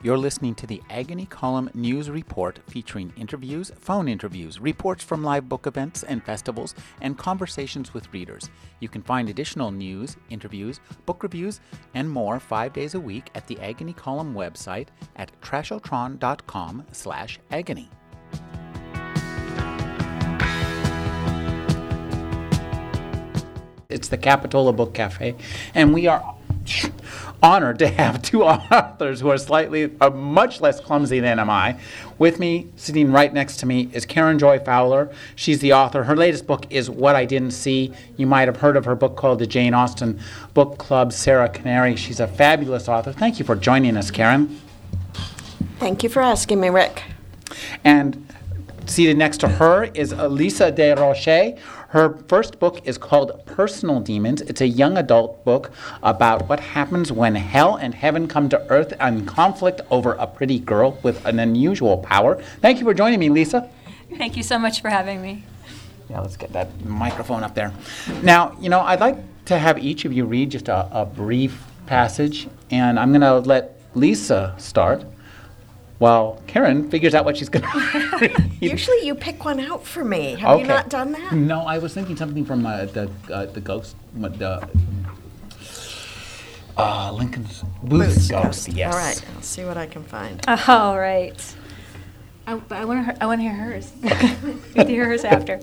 You're listening to the Agony Column News Report featuring interviews, phone interviews, reports from live book events and festivals, and conversations with readers. You can find additional news, interviews, book reviews, and more five days a week at the Agony Column website at trashotron.com slash agony. It's the Capitola Book Cafe, and we are honored to have two authors who are slightly, uh, much less clumsy than am I. With me, sitting right next to me, is Karen Joy Fowler. She's the author. Her latest book is What I Didn't See. You might have heard of her book called the Jane Austen Book Club, Sarah Canary. She's a fabulous author. Thank you for joining us, Karen. Thank you for asking me, Rick. And seated next to her is Lisa Desrochers. Her first book is called Personal Demons. It's a young adult book about what happens when hell and heaven come to earth in conflict over a pretty girl with an unusual power. Thank you for joining me, Lisa. Thank you so much for having me. Yeah, let's get that microphone up there. Now, you know, I'd like to have each of you read just a, a brief passage, and I'm going to let Lisa start while Karen figures out what she's going to read. Usually you pick one out for me. Have you not done that? No, I was thinking something from uh, the uh, the ghost, what, the uh, Lincoln's Booth's Booth's ghost. Yes. All right, I'll see what I can find. All right. I, I want to. I want to hear hers. we hear hers after.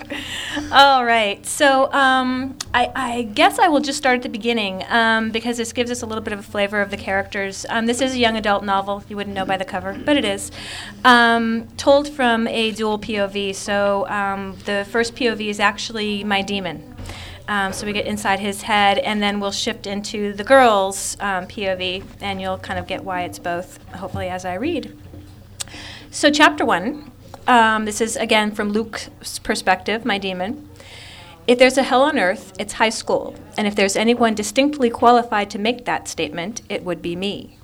All right. So um, I, I guess I will just start at the beginning um, because this gives us a little bit of a flavor of the characters. Um, this is a young adult novel. You wouldn't know by the cover, but it is. Um, told from a dual POV. So um, the first POV is actually my demon. Um, so we get inside his head, and then we'll shift into the girl's POV, and you'll kind of get why it's both, hopefully, as I read. So, chapter one, um, this is again from Luke's perspective, my demon. If there's a hell on earth, it's high school, and if there's anyone distinctly qualified to make that statement, it would be me.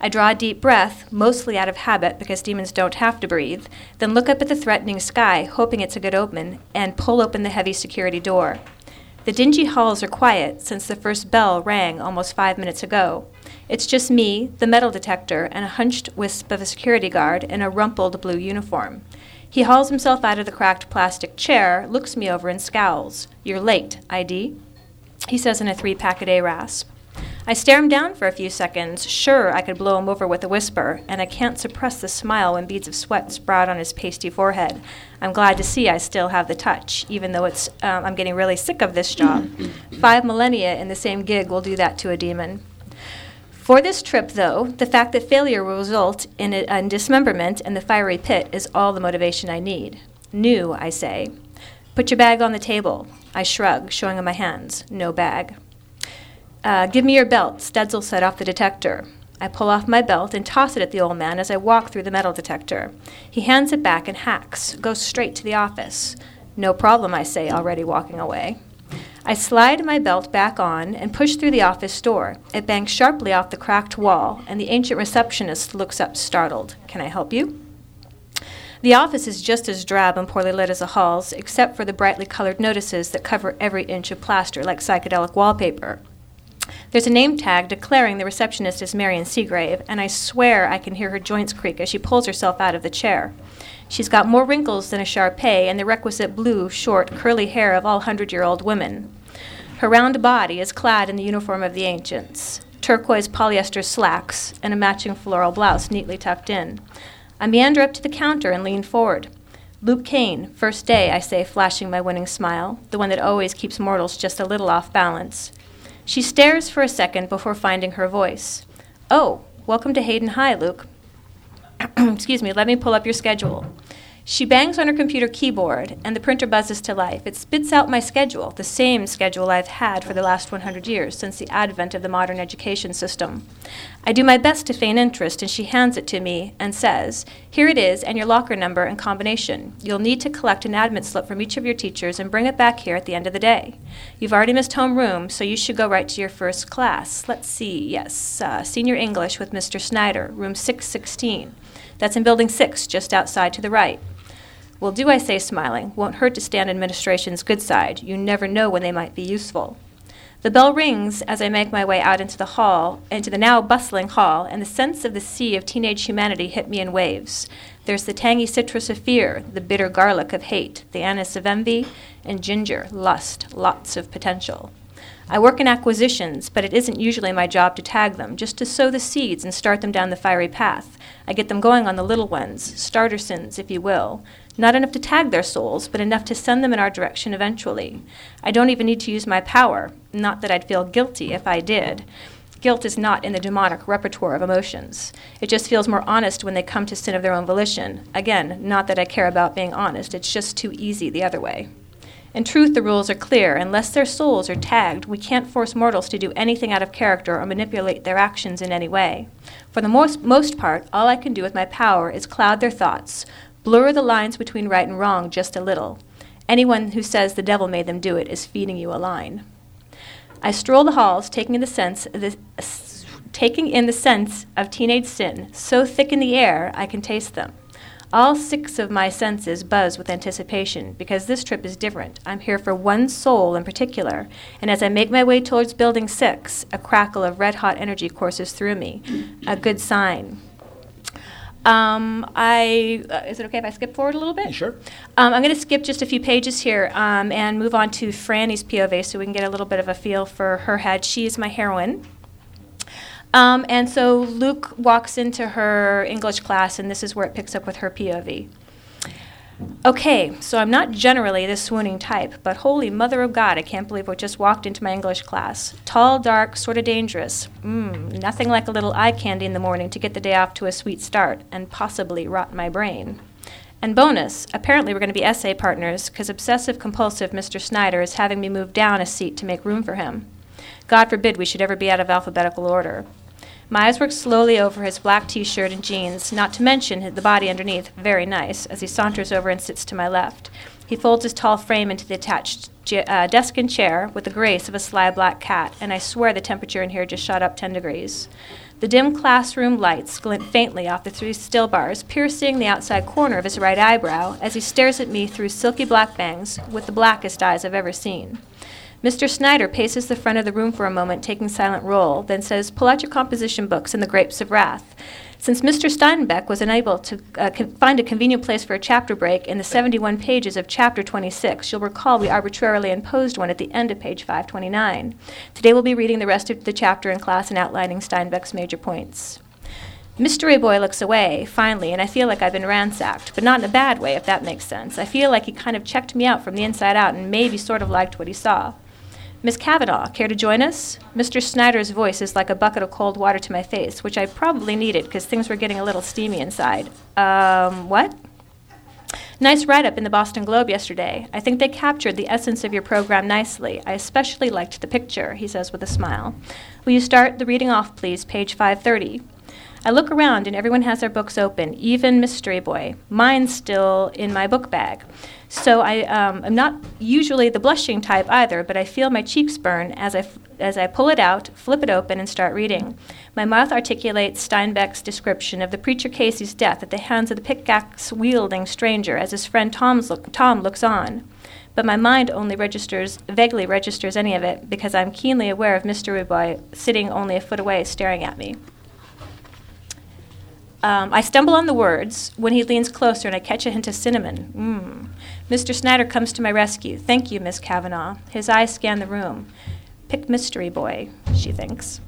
I draw a deep breath, mostly out of habit because demons don't have to breathe, then look up at the threatening sky, hoping it's a good omen, and pull open the heavy security door. The dingy halls are quiet since the first bell rang almost five minutes ago. It's just me, the metal detector, and a hunched wisp of a security guard in a rumpled blue uniform. He hauls himself out of the cracked plastic chair, looks me over, and scowls. You're late, ID? He says in a three pack a day rasp. I stare him down for a few seconds, sure I could blow him over with a whisper, and I can't suppress the smile when beads of sweat sprout on his pasty forehead. I'm glad to see I still have the touch, even though it's um, I'm getting really sick of this job. Five millennia in the same gig will do that to a demon. For this trip, though, the fact that failure will result in, a, in dismemberment and the fiery pit is all the motivation I need. New, I say. Put your bag on the table. I shrug, showing him my hands. No bag. Uh, give me your belt, Stedsel set off the detector. I pull off my belt and toss it at the old man as I walk through the metal detector. He hands it back and hacks, goes straight to the office. No problem, I say, already walking away. I slide my belt back on and push through the office door. It bangs sharply off the cracked wall, and the ancient receptionist looks up startled. Can I help you? The office is just as drab and poorly lit as the halls, except for the brightly colored notices that cover every inch of plaster like psychedelic wallpaper. There's a name tag declaring the receptionist is Marion Seagrave, and I swear I can hear her joints creak as she pulls herself out of the chair. She's got more wrinkles than a Shar and the requisite blue, short, curly hair of all hundred year old women. Her round body is clad in the uniform of the ancients turquoise polyester slacks and a matching floral blouse neatly tucked in. I meander up to the counter and lean forward. Luke Kane, first day, I say, flashing my winning smile, the one that always keeps mortals just a little off balance. She stares for a second before finding her voice. Oh, welcome to Hayden High, Luke. Excuse me, let me pull up your schedule. She bangs on her computer keyboard, and the printer buzzes to life. It spits out my schedule, the same schedule I've had for the last 100 years, since the advent of the modern education system. I do my best to feign interest, and she hands it to me and says, Here it is, and your locker number and combination. You'll need to collect an admit slip from each of your teachers and bring it back here at the end of the day. You've already missed homeroom, so you should go right to your first class. Let's see, yes, uh, Senior English with Mr. Snyder, room 616. That's in Building 6, just outside to the right. Well, do I say, smiling, won't hurt to stand administration's good side. You never know when they might be useful. The bell rings as I make my way out into the hall, into the now bustling hall, and the sense of the sea of teenage humanity hit me in waves. There's the tangy citrus of fear, the bitter garlic of hate, the anise of envy, and ginger, lust, lots of potential. I work in acquisitions, but it isn't usually my job to tag them, just to sow the seeds and start them down the fiery path. I get them going on the little ones, starter sins, if you will. Not enough to tag their souls, but enough to send them in our direction eventually. I don't even need to use my power, not that I'd feel guilty if I did. Guilt is not in the demonic repertoire of emotions. It just feels more honest when they come to sin of their own volition. Again, not that I care about being honest, it's just too easy the other way. In truth, the rules are clear. Unless their souls are tagged, we can't force mortals to do anything out of character or manipulate their actions in any way. For the most, most part, all I can do with my power is cloud their thoughts, blur the lines between right and wrong just a little. Anyone who says the devil made them do it is feeding you a line. I stroll the halls, taking in the sense the, taking in the sense of teenage sin, so thick in the air I can taste them. All six of my senses buzz with anticipation because this trip is different. I'm here for one soul in particular, and as I make my way towards Building 6, a crackle of red hot energy courses through me. A good sign. Um, I uh, is it okay if I skip forward a little bit? Sure. Um, I'm going to skip just a few pages here um, and move on to Franny's POV so we can get a little bit of a feel for her head. She is my heroine. Um, and so Luke walks into her English class, and this is where it picks up with her POV. Okay, so I'm not generally the swooning type, but holy mother of God, I can't believe what just walked into my English class. Tall, dark, sort of dangerous. Mmm, nothing like a little eye candy in the morning to get the day off to a sweet start and possibly rot my brain. And bonus, apparently we're going to be essay partners because obsessive compulsive Mr. Snyder is having me move down a seat to make room for him. God forbid we should ever be out of alphabetical order. My eyes work slowly over his black t shirt and jeans, not to mention the body underneath, very nice, as he saunters over and sits to my left. He folds his tall frame into the attached uh, desk and chair with the grace of a sly black cat, and I swear the temperature in here just shot up 10 degrees. The dim classroom lights glint faintly off the three still bars, piercing the outside corner of his right eyebrow as he stares at me through silky black bangs with the blackest eyes I've ever seen. Mr. Snyder paces the front of the room for a moment, taking silent roll, then says, Pull out your composition books and the grapes of wrath. Since Mr. Steinbeck was unable to uh, find a convenient place for a chapter break in the 71 pages of chapter 26, you'll recall we arbitrarily imposed one at the end of page 529. Today we'll be reading the rest of the chapter in class and outlining Steinbeck's major points. Mystery Boy looks away, finally, and I feel like I've been ransacked, but not in a bad way, if that makes sense. I feel like he kind of checked me out from the inside out and maybe sort of liked what he saw. Miss Kavanaugh, care to join us? Mr. Snyder's voice is like a bucket of cold water to my face, which I probably needed because things were getting a little steamy inside. Um, what? Nice write up in the Boston Globe yesterday. I think they captured the essence of your program nicely. I especially liked the picture, he says with a smile. Will you start the reading off, please, page 530? I look around and everyone has their books open, even Mystery Boy. Mine's still in my book bag. So I, um, I'm not usually the blushing type either, but I feel my cheeks burn as I, f- as I pull it out, flip it open, and start reading. My mouth articulates Steinbeck's description of the preacher Casy's death at the hands of the pickaxe wielding stranger as his friend Tom's look- Tom looks on. But my mind only registers, vaguely registers any of it, because I'm keenly aware of Mr. Boy sitting only a foot away staring at me. Um, I stumble on the words when he leans closer and I catch a hint of cinnamon. Mmm. Mr. Snyder comes to my rescue. Thank you, Miss Kavanaugh. His eyes scan the room. Pick Mystery Boy, she thinks.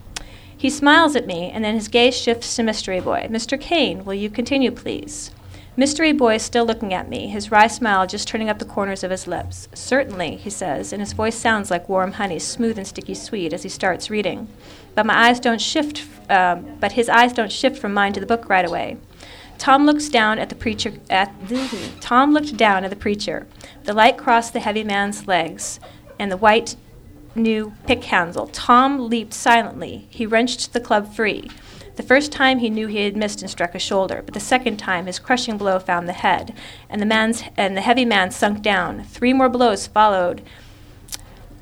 He smiles at me, and then his gaze shifts to Mystery Boy. Mr. Kane, will you continue, please? Mystery Boy is still looking at me, his wry smile just turning up the corners of his lips. Certainly, he says, and his voice sounds like warm honey, smooth and sticky sweet, as he starts reading. But my eyes don't shift. Um, but his eyes don't shift from mine to the book right away. Tom looks down at the preacher. At Tom looked down at the preacher. The light crossed the heavy man's legs, and the white new pick handle. Tom leaped silently. He wrenched the club free. The first time he knew he had missed and struck a shoulder, but the second time his crushing blow found the head, and the man's and the heavy man sunk down. Three more blows followed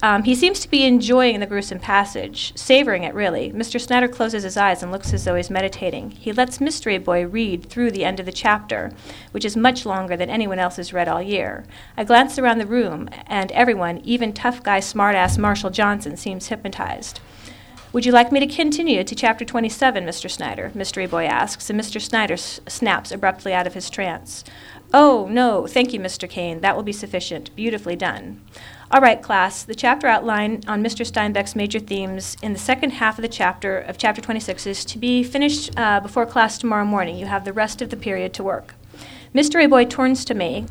Um, he seems to be enjoying the gruesome passage, savoring it really. Mr. Snyder closes his eyes and looks as though he's meditating. He lets Mystery Boy read through the end of the chapter, which is much longer than anyone else has read all year. I glanced around the room, and everyone, even tough guy smartass Marshall Johnson, seems hypnotized. Would you like me to continue to chapter 27, Mr. Snyder? Mystery Boy asks, and Mr. Snyder s- snaps abruptly out of his trance. Oh, no, thank you, Mr. Kane. That will be sufficient. Beautifully done. All right, class, the chapter outline on Mr. Steinbeck's major themes in the second half of the chapter of chapter 26 is to be finished uh, before class tomorrow morning. You have the rest of the period to work. Mystery Boy turns to me,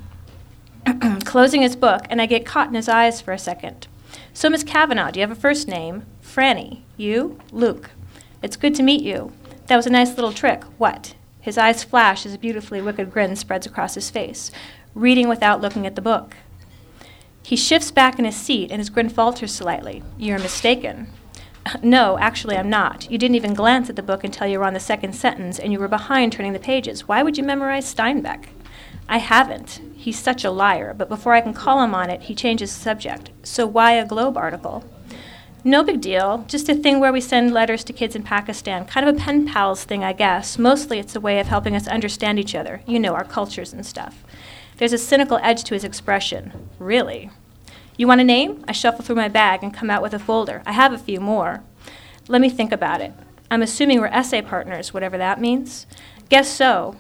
closing his book, and I get caught in his eyes for a second. So, Miss Kavanaugh, do you have a first name? Franny. You? Luke. It's good to meet you. That was a nice little trick. What? His eyes flash as a beautifully wicked grin spreads across his face, reading without looking at the book. He shifts back in his seat and his grin falters slightly. You're mistaken. No, actually, I'm not. You didn't even glance at the book until you were on the second sentence and you were behind turning the pages. Why would you memorize Steinbeck? I haven't. He's such a liar, but before I can call him on it, he changes the subject. So why a Globe article? No big deal. Just a thing where we send letters to kids in Pakistan. Kind of a pen pals thing, I guess. Mostly it's a way of helping us understand each other. You know, our cultures and stuff. There's a cynical edge to his expression. Really? You want a name? I shuffle through my bag and come out with a folder. I have a few more. Let me think about it. I'm assuming we're essay partners, whatever that means. Guess so.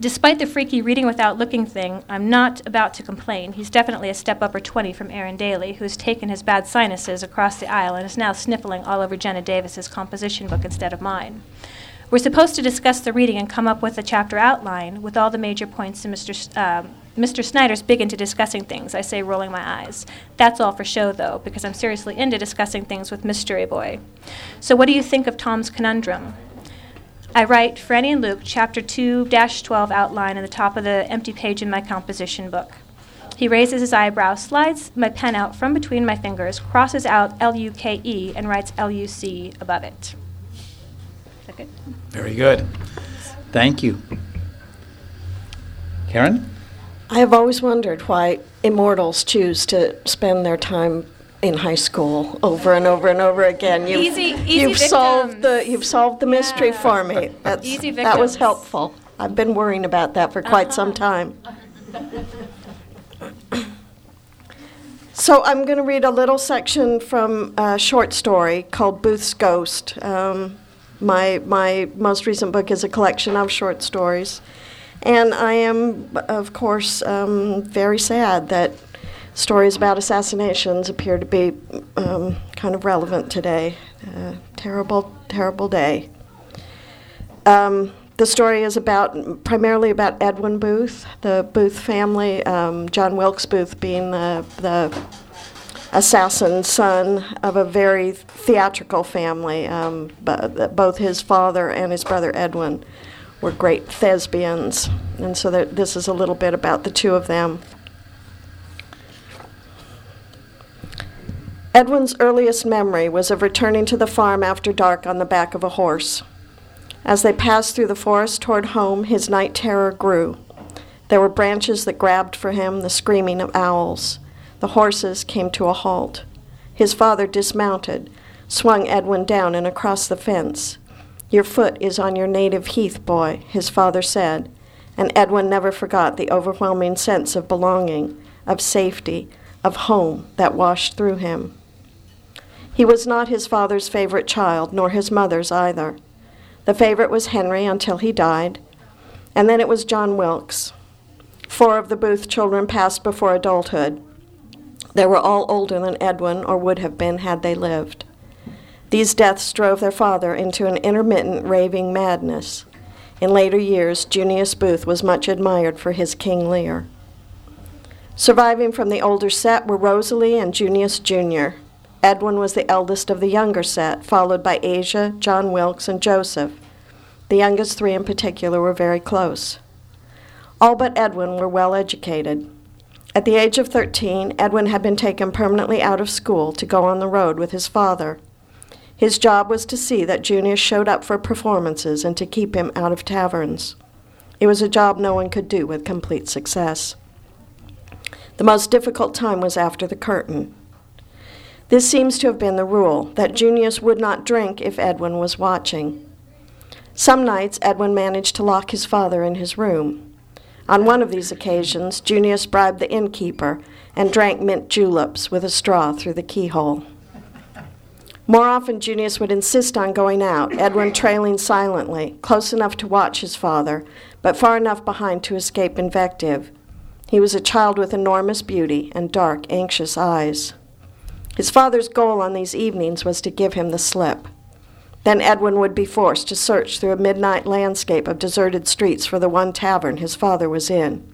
Despite the freaky reading without looking thing, I'm not about to complain. He's definitely a step up or 20 from Aaron Daly, who's taken his bad sinuses across the aisle and is now sniffling all over Jenna Davis's composition book instead of mine. We're supposed to discuss the reading and come up with a chapter outline with all the major points. And Mr. S- um, Mr. Snyder's big into discussing things. I say, rolling my eyes. That's all for show, though, because I'm seriously into discussing things with Mystery Boy. So, what do you think of Tom's conundrum? I write Franny and Luke, chapter 2 12 outline in the top of the empty page in my composition book. He raises his eyebrow, slides my pen out from between my fingers, crosses out L U K E, and writes L U C above it. Is that good? Very good. Thank you. Karen? I have always wondered why immortals choose to spend their time in high school over and over and over again. You've, Easy- easy you've solved the you've solved the mystery Yeah. for me. That's, Easy That was helpful. I've been worrying about that for quite Uh-huh. some time. So I'm going to read a little section from a short story called Booth's Ghost. Um, my my most recent book is a collection of short stories, and I am, of course, um, very sad that stories about assassinations appear to be um, kind of relevant today. Uh, terrible, terrible day. Um, the story is about primarily about Edwin Booth, the Booth family. Um, John Wilkes Booth being the the assassin son of a very theatrical family. Um, bo- both his father and his brother Edwin were great thespians, and so this is a little bit about the two of them. Edwin's earliest memory was of returning to the farm after dark on the back of a horse. As they passed through the forest toward home, his night terror grew. There were branches that grabbed for him, the screaming of owls. The horses came to a halt. His father dismounted, swung Edwin down and across the fence. Your foot is on your native heath, boy, his father said, and Edwin never forgot the overwhelming sense of belonging, of safety, of home that washed through him. He was not his father's favorite child, nor his mother's either. The favorite was Henry until he died, and then it was John Wilkes. Four of the Booth children passed before adulthood. They were all older than Edwin, or would have been had they lived. These deaths drove their father into an intermittent raving madness. In later years, Junius Booth was much admired for his King Lear. Surviving from the older set were Rosalie and Junius Jr. Edwin was the eldest of the younger set, followed by Asia, John Wilkes, and Joseph. The youngest three in particular were very close. All but Edwin were well educated. At the age of 13, Edwin had been taken permanently out of school to go on the road with his father. His job was to see that Junius showed up for performances and to keep him out of taverns. It was a job no one could do with complete success. The most difficult time was after the curtain. This seems to have been the rule that Junius would not drink if Edwin was watching. Some nights, Edwin managed to lock his father in his room. On one of these occasions, Junius bribed the innkeeper and drank mint juleps with a straw through the keyhole. More often, Junius would insist on going out, Edwin trailing silently, close enough to watch his father, but far enough behind to escape invective. He was a child with enormous beauty and dark, anxious eyes. His father's goal on these evenings was to give him the slip. Then Edwin would be forced to search through a midnight landscape of deserted streets for the one tavern his father was in.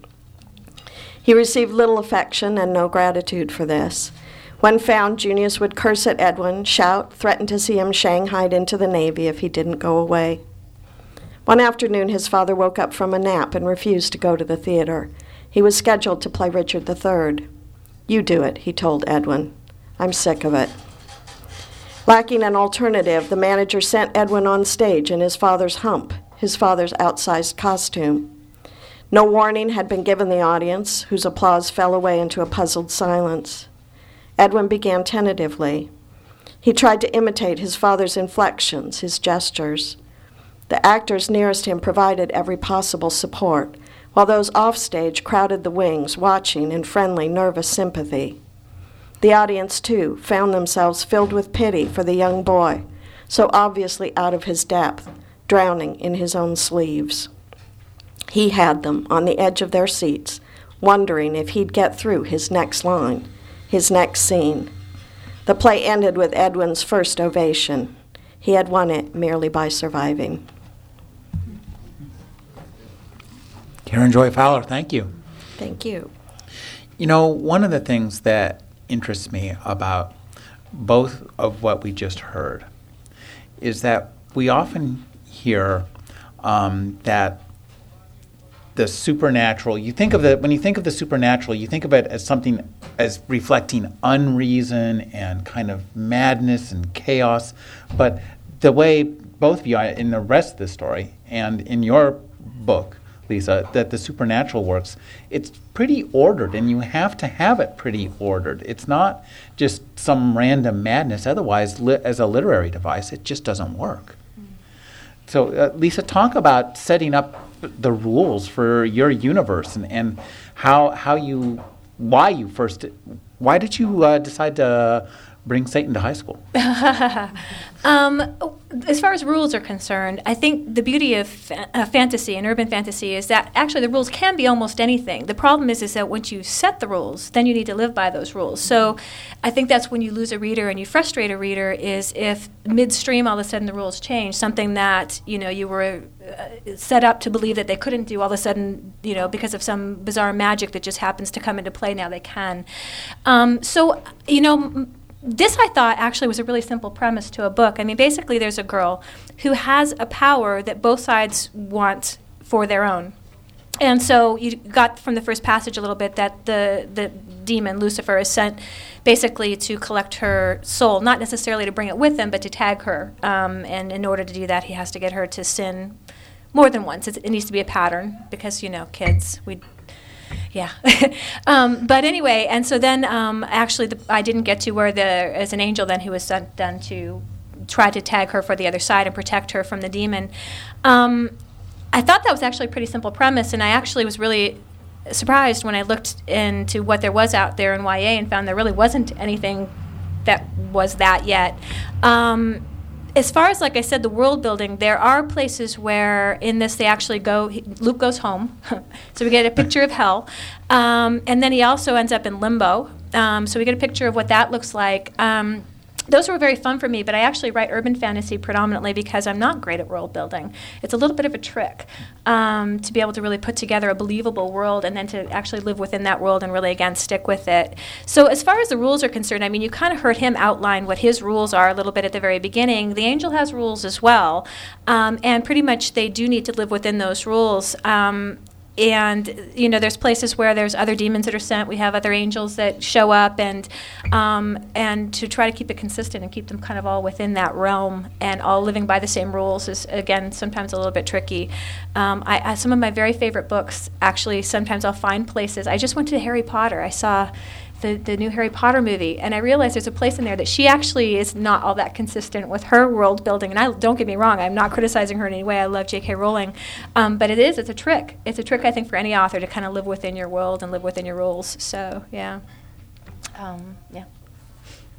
He received little affection and no gratitude for this. When found, Junius would curse at Edwin, shout, threaten to see him shanghaied into the Navy if he didn't go away. One afternoon, his father woke up from a nap and refused to go to the theater. He was scheduled to play Richard III. You do it, he told Edwin. I'm sick of it. Lacking an alternative, the manager sent Edwin on stage in his father's hump, his father's outsized costume. No warning had been given the audience, whose applause fell away into a puzzled silence. Edwin began tentatively. He tried to imitate his father's inflections, his gestures. The actors nearest him provided every possible support, while those offstage crowded the wings, watching in friendly, nervous sympathy. The audience, too, found themselves filled with pity for the young boy, so obviously out of his depth, drowning in his own sleeves. He had them on the edge of their seats, wondering if he'd get through his next line his next scene. The play ended with Edwin's first ovation. He had won it merely by surviving. Karen Joy Fowler, thank you. Thank you. You know, one of the things that interests me about both of what we just heard is that we often hear um, that the supernatural you think of the when you think of the supernatural you think of it as something as reflecting unreason and kind of madness and chaos. But the way both of you in the rest of the story and in your book lisa that the supernatural works it's pretty ordered and you have to have it pretty ordered. It's not just some random madness. Otherwise li- as a literary device it just doesn't work. So uh, lisa talk about setting up the rules for your universe and, and how how you why you first why did you uh, decide to bring Satan to high school? um, as far as rules are concerned, I think the beauty of fa- uh, fantasy and urban fantasy is that actually the rules can be almost anything. The problem is, is that once you set the rules, then you need to live by those rules. So I think that's when you lose a reader and you frustrate a reader is if midstream all of a sudden the rules change, something that you know you were uh, set up to believe that they couldn't do all of a sudden, you know, because of some bizarre magic that just happens to come into play now they can. Um, so you know. This I thought actually was a really simple premise to a book. I mean, basically, there's a girl who has a power that both sides want for their own. And so you got from the first passage a little bit that the, the demon, Lucifer, is sent basically to collect her soul, not necessarily to bring it with him, but to tag her. Um, and in order to do that, he has to get her to sin more than once. It's, it needs to be a pattern because, you know, kids, we yeah. um, but anyway, and so then um, actually the, I didn't get to where the as an angel then he was sent done to try to tag her for the other side and protect her from the demon. Um, I thought that was actually a pretty simple premise, and I actually was really surprised when I looked into what there was out there in YA and found there really wasn't anything that was that yet. Um, as far as like I said, the world building, there are places where in this they actually go. He, Luke goes home, so we get a picture of hell, um, and then he also ends up in limbo. Um, so we get a picture of what that looks like. Um, those were very fun for me, but I actually write urban fantasy predominantly because I'm not great at world building. It's a little bit of a trick um, to be able to really put together a believable world and then to actually live within that world and really, again, stick with it. So, as far as the rules are concerned, I mean, you kind of heard him outline what his rules are a little bit at the very beginning. The angel has rules as well, um, and pretty much they do need to live within those rules. Um, and you know there's places where there's other demons that are sent. We have other angels that show up and um, and to try to keep it consistent and keep them kind of all within that realm and all living by the same rules is again sometimes a little bit tricky. Um, I, I, some of my very favorite books actually sometimes i'll find places. I just went to harry potter. I saw the, the new Harry Potter movie, and I realized there's a place in there that she actually is not all that consistent with her world building. And I don't get me wrong, I'm not criticizing her in any way. I love J.K. Rowling, um, but it is it's a trick. It's a trick I think for any author to kind of live within your world and live within your rules. So yeah, um, yeah.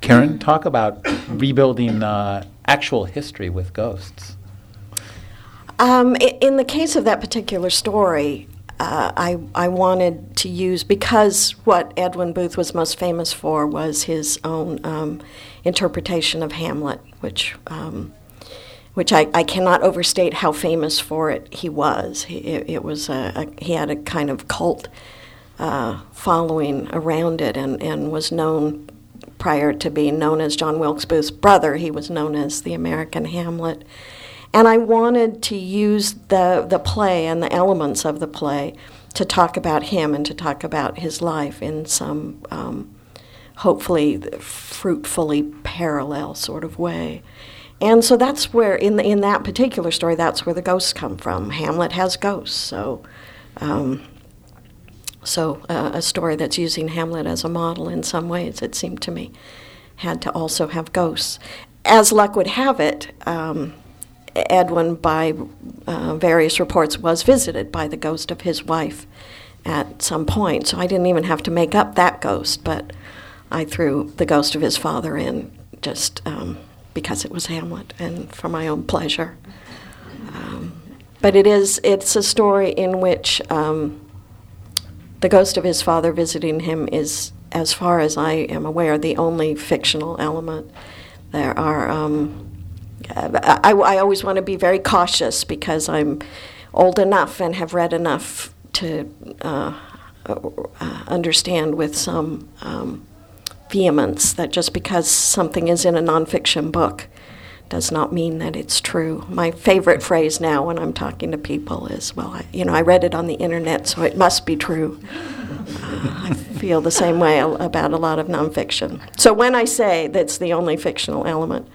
Karen, talk about rebuilding uh, actual history with ghosts. Um, in the case of that particular story, uh, I, I wanted to use, because what Edwin Booth was most famous for was his own um, interpretation of Hamlet, which, um, which I, I cannot overstate how famous for it he was. He, it, it was a, a, he had a kind of cult uh, following around it and, and was known prior to being known as John Wilkes Booth's brother, he was known as the American Hamlet. And I wanted to use the, the play and the elements of the play to talk about him and to talk about his life in some um, hopefully fruitfully parallel sort of way. And so that's where, in, the, in that particular story, that's where the ghosts come from. Hamlet has ghosts, so. Um, so, uh, a story that's using Hamlet as a model in some ways, it seemed to me, had to also have ghosts. As luck would have it, um, Edwin, by uh, various reports, was visited by the ghost of his wife at some point. So I didn't even have to make up that ghost, but I threw the ghost of his father in just um, because it was Hamlet and for my own pleasure. Um, but it is, it's a story in which. Um, the ghost of his father visiting him is, as far as I am aware, the only fictional element. There are. Um, I, I always want to be very cautious because I'm old enough and have read enough to uh, uh, understand with some um, vehemence that just because something is in a nonfiction book does not mean that it's true. My favorite phrase now when I'm talking to people is, well, I, you know, I read it on the internet, so it must be true. Uh, I feel the same way about a lot of nonfiction. So when I say that's the only fictional element,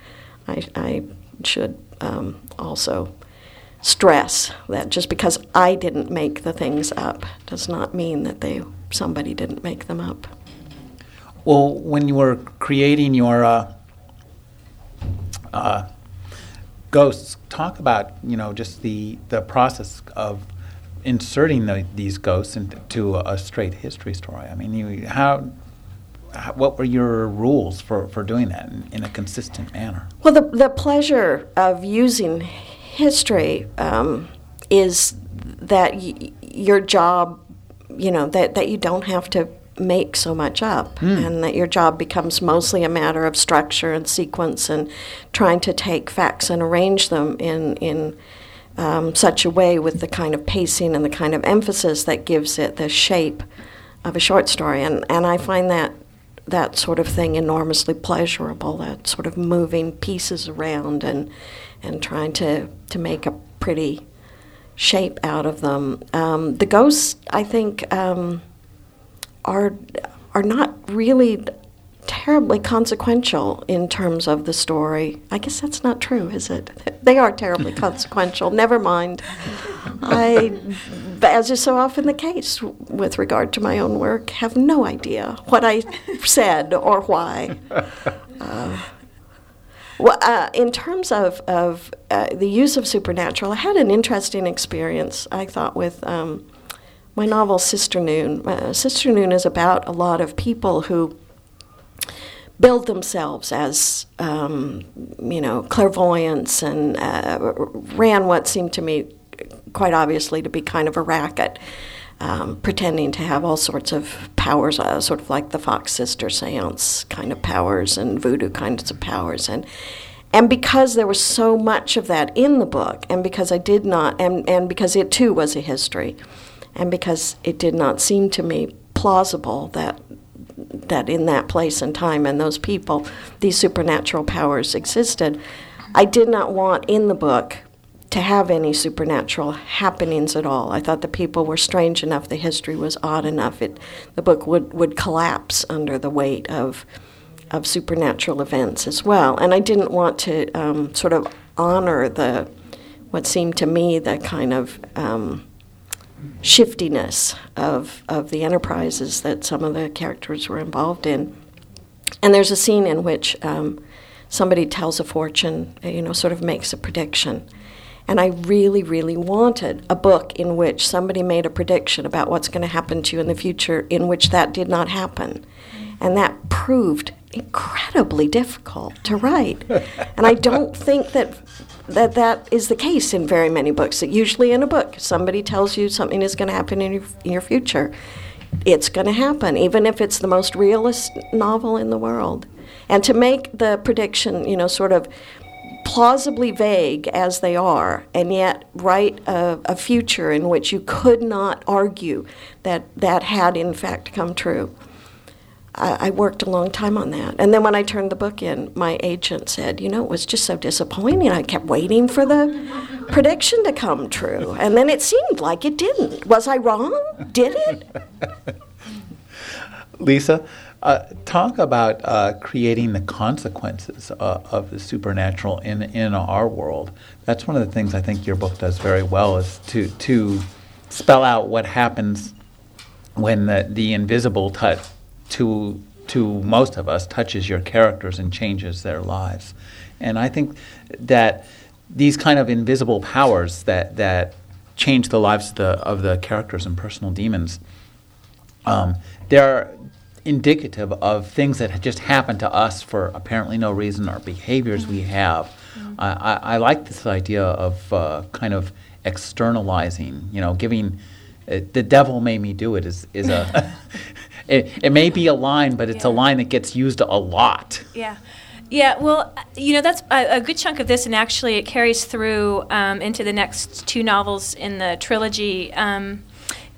I, I should um, also stress that just because I didn't make the things up does not mean that they somebody didn't make them up. Well, when you were creating your uh, uh, ghosts, talk about you know just the the process of inserting the, these ghosts into a, straight history story. I mean, you how. What were your rules for, for doing that in, in, a consistent manner? Well, the, the pleasure of using history um, is that y- your job, you know, that, that you don't have to make so much up mm. and that your job becomes mostly a matter of structure and sequence and trying to take facts and arrange them in in um, such a way with the kind of pacing and the kind of emphasis that gives it the shape of a short story and and I find that that sort of thing enormously pleasurable that sort of moving pieces around and and trying to to make a pretty shape out of them. Um, the ghosts I think um, are are not really terribly consequential in terms of the story. I guess that's not true, is it? They are terribly consequential. Never mind. I, as is so often the case with regard to my own work, have no idea what I said or why. Uh, well, uh, in terms of, of uh, the use of supernatural, I had an interesting experience, I thought, with um, my novel Sister Noon. Uh, Sister Noon is about a lot of people who build themselves as, um, you know, clairvoyants and uh, ran what seemed to me quite obviously to be kind of a racket. Um, pretending to have all sorts of powers, uh, sort of like the Fox Sister seance kind of powers and voodoo kinds of powers. And, and because there was so much of that in the book, and because I did not, and, and because it too was a history, and because it did not seem to me plausible that that in that place and time and those people these supernatural powers existed. I did not want in the book to have any supernatural happenings at all. I thought the people were strange enough the history was odd enough. It the book would, would collapse under the weight of of supernatural events as well. And i didn't want to um, sort of honor the what seemed to me the kind of um, shiftiness of, of the enterprises that some of the characters were involved in. And there's a scene in which um, somebody tells a fortune, you know, sort of makes a prediction. And I really, really wanted a book in which somebody made a prediction about what's going to happen to you in the future, in which that did not happen. And that proved incredibly difficult to write. and I don't think that, that that is the case in very many books. That usually in a book, somebody tells you something is going to happen in your, in your future. It's going to happen, even if it's the most realist novel in the world. And to make the prediction, you know, sort of plausibly vague as they are, and yet write a, a, future in which you could not argue that that had in fact come true. I, I, worked a long time on that. And then when I turned the book in, my agent said, You know, it was just so disappointing. I kept waiting for the prediction to come true. And then it seemed like it didn't. Was I wrong? Did it? Lisa, uh, talk about uh, creating the consequences uh, of the supernatural in in our world. That's one of the things I think your book does very well is to to spell out what happens when the, the invisible touch to to most of us touches your characters and changes their lives. And I think that these kind of invisible powers that that change the lives of the, of the characters and personal demons. Um, they're indicative of things that just happen to us for apparently no reason or behaviors we have. Mm-hmm. I, I, I, like this idea of uh, kind of externalizing, you know, giving. Uh, the devil made me do it is, is a. it, it may be a line, but it's yeah. a line that gets used a lot. Yeah. Yeah, well, you know, that's a, a, good chunk of this, and actually it carries through um, into the next two novels in the trilogy. Um,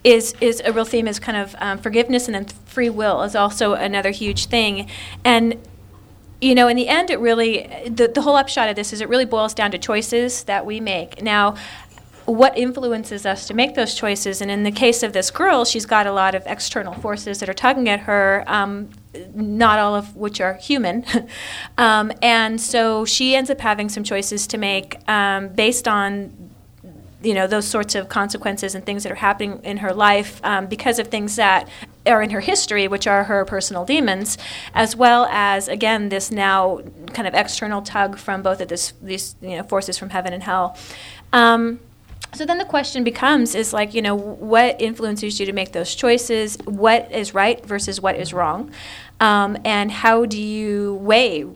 is is a real theme is kind of um, forgiveness and then free will is also another huge thing and you know in the end it really the, the whole upshot of this is it really boils down to choices that we make now what influences us to make those choices and in the case of this girl she's got a lot of external forces that are tugging at her um, not all of which are human um, and so she ends up having some choices to make um, based on you know those sorts of consequences and things that are happening in her life um, because of things that are in her history, which are her personal demons, as well as again this now kind of external tug from both of this, these you know forces from heaven and hell. Um, so then the question becomes is like you know what influences you to make those choices what is right versus what is wrong um, and how do you weigh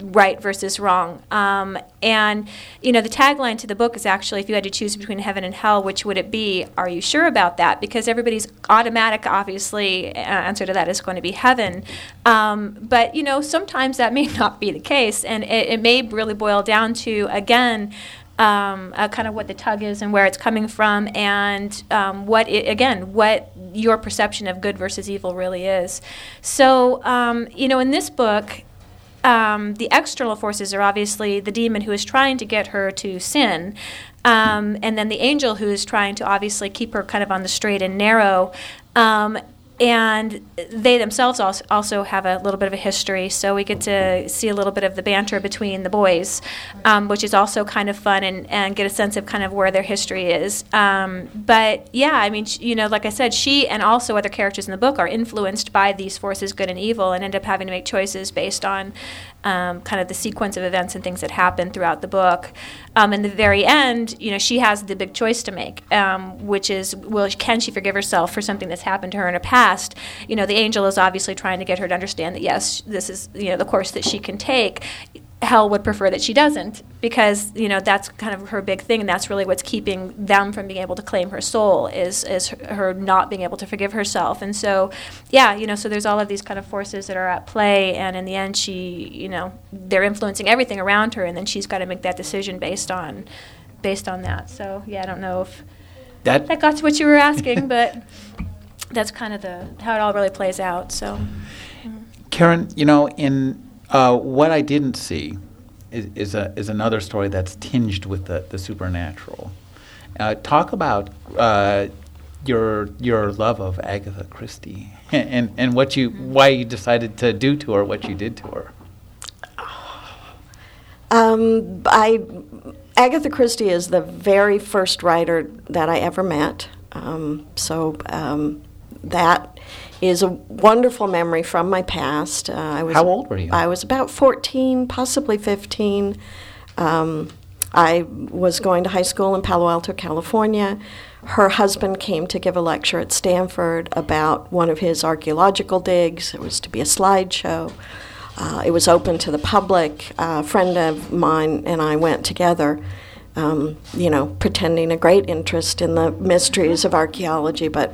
right versus wrong. Um, and you know, the tagline to the book is actually, if you had to choose between heaven and hell, which would it be? Are you sure about that? Because everybody's automatic, obviously, uh, answer to that is going to be heaven. Um, but you know, sometimes that may not be the case, and it, it may really boil down to again. Um, uh, kind of what the tug is and where it's coming from, and um, what it, again, what your perception of good versus evil really is. So, um, you know, in this book, um, the external forces are obviously the demon who is trying to get her to sin, um, and then the angel who is trying to obviously keep her kind of on the straight and narrow. And they themselves also have a little bit of a history, so we get to see a little bit of the banter between the boys, um, which is also kind of fun and, and get a sense of kind of where their history is. Um, but yeah, I mean, you know, like I said, she and also other characters in the book are influenced by these forces, good and evil, and end up having to make choices based on um, kind of the sequence of events and things that happen throughout the book. Um, in the very end, you know, she has the big choice to make, um, which is, will can she forgive herself for something that's happened to her in her past? You know, the angel is obviously trying to get her to understand that yes, this is you know the course that she can take Hell would prefer that she doesn't because you know that's kind of her big thing, and that's really what's keeping them from being able to claim her soul is is her not being able to forgive herself. And so, yeah, you know, so there's all of these kind of forces that are at play, and in the end, she, you know, they're influencing everything around her, and then she's got to make that decision based on based on that. So, yeah, I don't know if that that got to what you were asking, but that's kind of the how it all really plays out. So, Karen, you know, in uh, what I didn't see is, is, a, is another story that's tinged with the, the supernatural. Uh, talk about uh, your your love of Agatha Christie and, and what you why you decided to do to her what you did to her. Um, I Agatha Christie is the very first writer that I ever met. Um, so um, that is a wonderful memory from my past. Uh, I was How old were you? I was about 14, possibly 15. Um, I was going to high school in Palo Alto, California. Her husband came to give a lecture at Stanford about one of his archaeological digs. It was to be a slideshow. Uh, it was open to the public. a friend of mine and I went together, um, you know, pretending a great interest in the mysteries of archaeology, but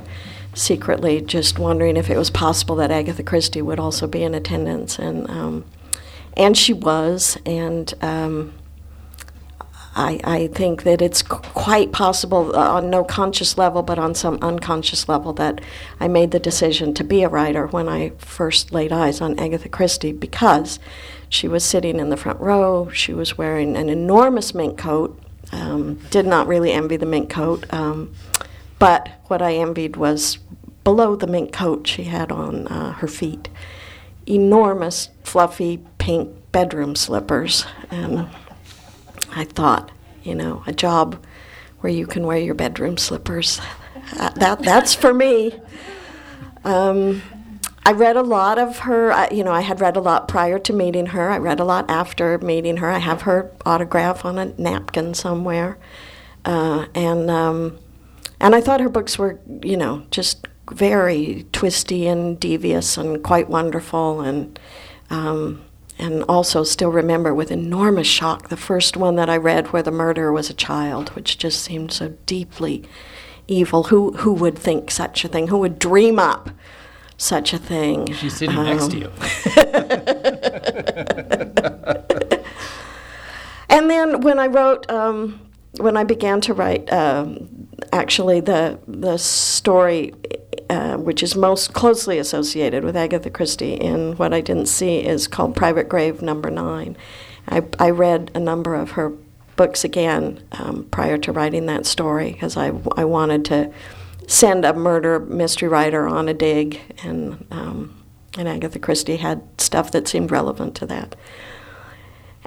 secretly just wondering if it was possible that Agatha Christie would also be in attendance. And, um, and she was. And um, I, I think that it's qu- quite possible, uh, on no conscious level, but on some unconscious level, that I made the decision to be a writer when I first laid eyes on Agatha Christie because she was sitting in the front row. She was wearing an enormous mink coat. Um, did not really envy the mink coat, um, but what I envied was below the mink coat she had on uh, her feet enormous, fluffy pink bedroom slippers. And I thought, you know, a job where you can wear your bedroom slippers. Uh, that that's for me. Um, I read a lot of her. You know, I had read a lot prior to meeting her. I read a lot after meeting her. I have her autograph on a napkin somewhere, uh, and um, and I thought her books were, you know, just very twisty and devious and quite wonderful and. Um, and also still remember with enormous shock the first one that I read where the murderer was a child, which just seemed so deeply evil. Who who would think such a thing? Who would dream up such a thing? She's sitting next to Um, you. And then when I wrote, um, when I began to write, um, actually the the story, uh, which is most closely associated with Agatha Christie in what I didn't see, is called Private Grave Number Nine. I, I read a number of her books again um, prior to writing that story because I, I wanted to send a murder mystery writer on a dig, and um, and Agatha Christie had stuff that seemed relevant to that.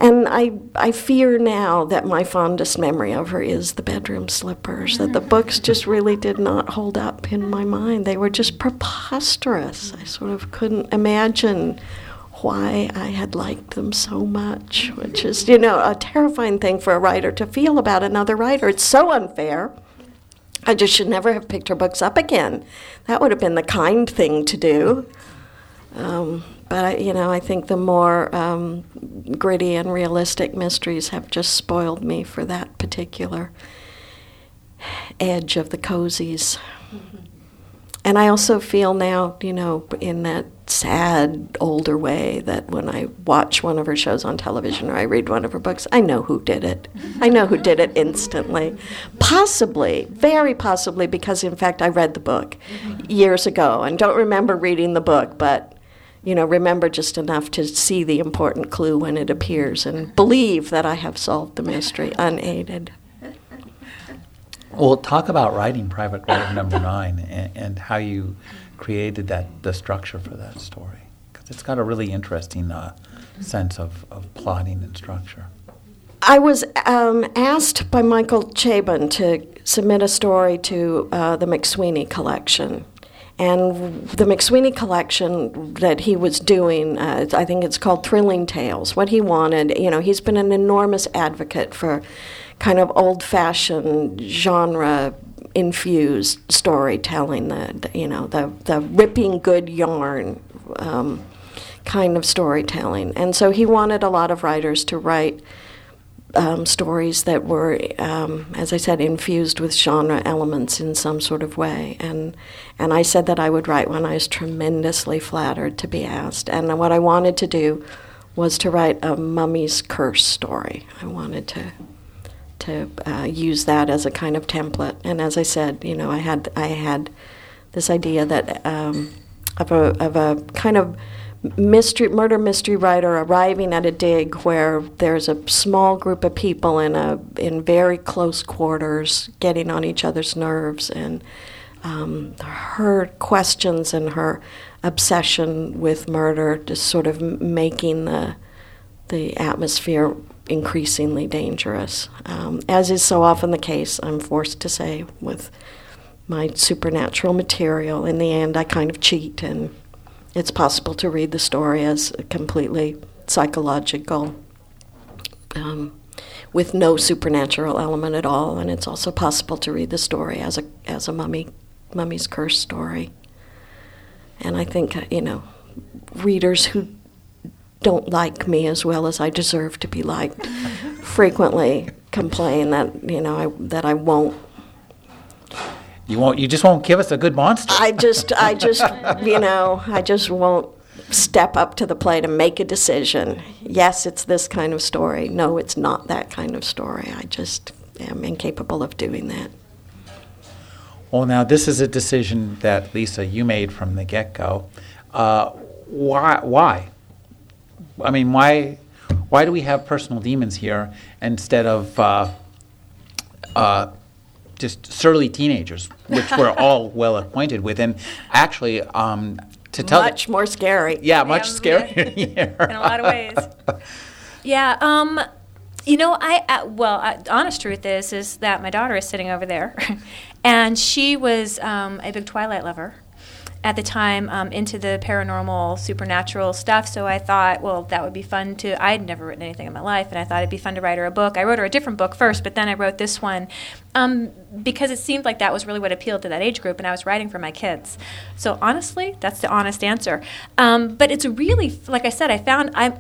And I, I fear now that my fondest memory of her is the bedroom slippers, that the books just really did not hold up in my mind. They were just preposterous. I sort of couldn't imagine why I had liked them so much, which is, you know, a terrifying thing for a writer to feel about another writer. It's so unfair. I just should never have picked her books up again. That would have been the kind thing to do. Um, but I, you know, I think the more um, gritty and realistic mysteries have just spoiled me for that particular edge of the cozies. And I also feel now, you know, in that sad older way that when I watch one of her shows on television or I read one of her books, I know who did it. I know who did it instantly. Possibly, very possibly, because in fact I read the book years ago and don't remember reading the book, but you know, remember just enough to see the important clue when it appears and believe that I have solved the mystery unaided. Well, talk about writing Private Grave Number Nine and, and how you created that the structure for that story because it's got a really interesting uh, sense of, of plotting and structure. I was um, asked by Michael Chabon to submit a story to uh, the McSweeney collection. And the McSweeney collection that he was doing, uh, I think it's called Thrilling Tales. What he wanted, you know, he's been an enormous advocate for kind of old fashioned genre infused storytelling, the, you know, the, the ripping good yarn um, kind of storytelling. And so he wanted a lot of writers to write um, stories that were, um, as I said, infused with genre elements in some sort of way. And and I said that I would write one. I was tremendously flattered to be asked. And what I wanted to do was to write a mummy's curse story. I wanted to to uh, use that as a kind of template. And as I said, you know, I had I had this idea that um, of a of a kind of mystery murder mystery writer arriving at a dig where there's a small group of people in a in very close quarters getting on each other's nerves and um, her questions and her obsession with murder just sort of making the the atmosphere increasingly dangerous um, as is so often the case I'm forced to say with my supernatural material. In the end, I kind of cheat, and it's possible to read the story as completely psychological. Um, with no supernatural element at all, and it's also possible to read the story as a as a mummy mummy's curse story. And I think uh, you know, readers who don't like me as well as I deserve to be liked frequently complain that you know I, that I won't. You won't. You just won't give us a good monster. I just, I just, you know, I just won't step up to the plate and make a decision. Yes, it's this kind of story. No, it's not that kind of story. I just am incapable of doing that. Well, now this is a decision that Lisa you made from the get-go. Uh, why? Why? I mean, why? Why do we have personal demons here instead of uh, uh, just surly teenagers, which we're all well acquainted with? And actually, um, to tell the- Much more scary. yeah, much Yeah, scarier in here. a lot of ways. Yeah. Um, you know, I uh, well, uh, honest truth is is that my daughter is sitting over there, and she was um, a big Twilight lover at the time um, into the paranormal supernatural stuff. So i thought well that would be fun to i'd never written anything in my life and i thought it'd be fun to write her a book. I wrote her a different book first but then i wrote this one um, because it seemed like that was really what appealed to that age group and i was writing for my kids. So honestly that's the honest answer. Um, but it's really like i said i found i'm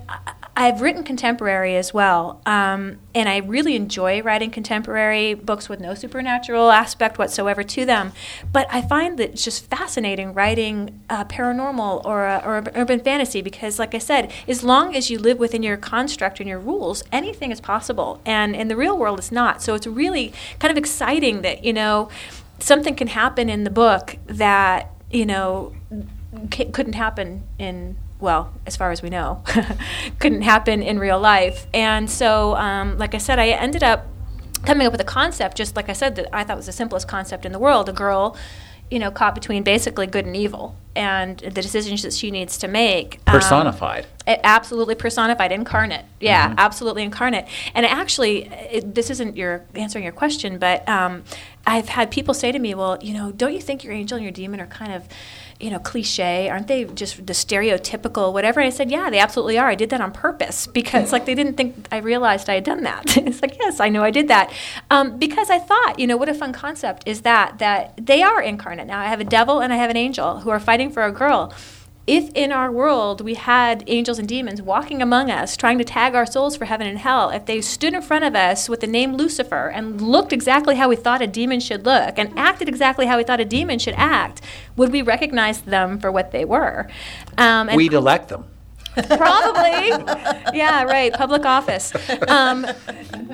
I've written contemporary as well, um, and I really enjoy writing contemporary books with no supernatural aspect whatsoever to them. But I find that it's just fascinating writing uh, paranormal or, uh, or urban fantasy because, like I said, as long as you live within your construct and your rules, anything is possible. And in the real world, it's not. So it's really kind of exciting that, you know, something can happen in the book that, you know, c- couldn't happen in well, as far as we know, couldn't happen in real life. And so, um, like I said, I ended up coming up with a concept, just like I said, that I thought was the simplest concept in the world. A girl, you know, caught between basically good and evil, and the decisions that she needs to make. um, Personified. it absolutely personified, incarnate. Yeah, absolutely incarnate. And it actually, it, this isn't your answering your question, but um, I've had people say to me, "Well, you know, don't you think your angel and your demon are kind of, you know, cliche? Aren't they just the stereotypical whatever?" I said, "Yeah, they absolutely are. I did that on purpose because, like, they didn't think I realized I had done that. it's like, yes, I know I did that um, because I thought, you know, what a fun concept is that that they are incarnate. Now I have a devil and I have an angel who are fighting for a girl." If in our world we had angels and demons walking among us, trying to tag our souls for heaven and hell, if they stood in front of us with the name Lucifer and looked exactly how we thought a demon should look and acted exactly how we thought a demon should act, would we recognize them for what they were? Um, We'd elect them. Probably. yeah, right. Public office. Um,